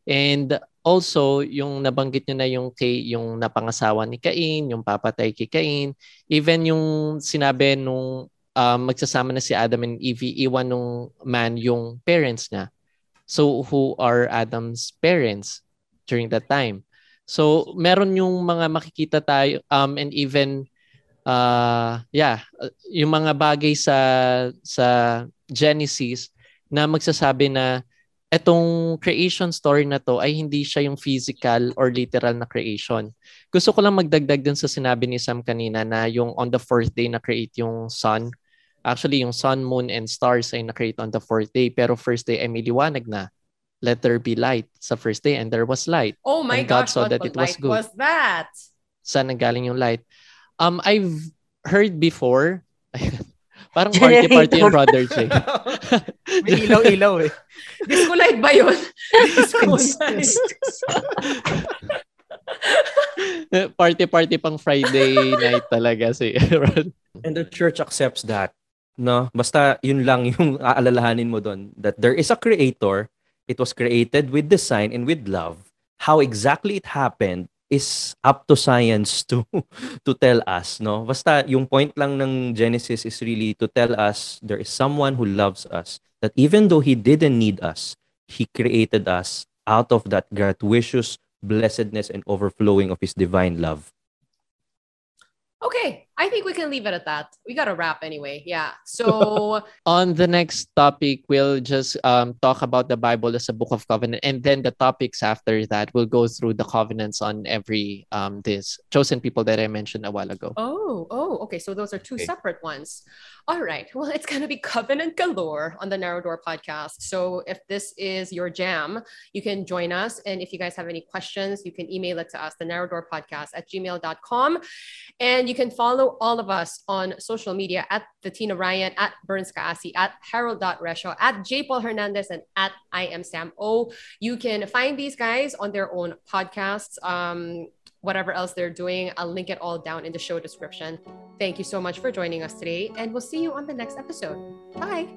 Speaker 3: And also, yung nabanggit nyo na yung kay yung napangasawa ni Cain, yung papatay kay Cain, even yung sinabi nung um, magsasama na si Adam and Eve, iwan nung man yung parents niya. So, who are Adam's parents during that time? So, meron yung mga makikita tayo um, and even uh, yeah, uh, yung mga bagay sa sa Genesis na magsasabi na etong creation story na to ay hindi siya yung physical or literal na creation. Gusto ko lang magdagdag dun sa sinabi ni Sam kanina na yung on the fourth day na create yung sun. Actually, yung sun, moon, and stars ay na-create on the fourth day. Pero first day ay may liwanag na. Let there be light sa first day and there was light.
Speaker 6: Oh my
Speaker 3: And God
Speaker 6: gosh,
Speaker 3: saw
Speaker 6: what
Speaker 3: that it was good.
Speaker 6: was that?
Speaker 3: Saan nanggaling yung light? Um, I've heard before, parang party-party yung brother Jay.
Speaker 4: May ilaw-ilaw eh.
Speaker 6: Disco light ba yun? Disco light.
Speaker 3: party-party pang Friday night talaga si
Speaker 5: And the church accepts that. No? Basta yun lang yung aalalahanin mo doon. That there is a creator. It was created with design and with love. How exactly it happened is up to science to to tell us, no? Basta yung point lang ng Genesis is really to tell us there is someone who loves us. That even though he didn't need us, he created us out of that gratuitous blessedness and overflowing of his divine love.
Speaker 6: Okay, I think we can leave it at that. We got to wrap anyway. Yeah. So,
Speaker 3: On the next topic, we'll just um, talk about the Bible as a book of covenant, and then the topics after that We'll go through the covenants on every um this chosen people that I mentioned a while ago.
Speaker 6: oh, oh, okay. So those are two
Speaker 5: Okay.
Speaker 6: separate ones. All right. Well, it's going to be covenant galore on the Narrow Door podcast. So if this is your jam, you can join us. And if you guys have any questions, you can email it to us, the narrow door podcast at gmail.com. And you can follow all of us on social media at the Tina Ryan, at Burns Kaasi, at Harold.Resho, at J. Paul Hernandez, and at I am Sam O. You can find these guys on their own podcasts. Um, whatever else they're doing, I'll link it all down in the show description. Thank you so much for joining us today, and we'll see you on the next episode. Bye.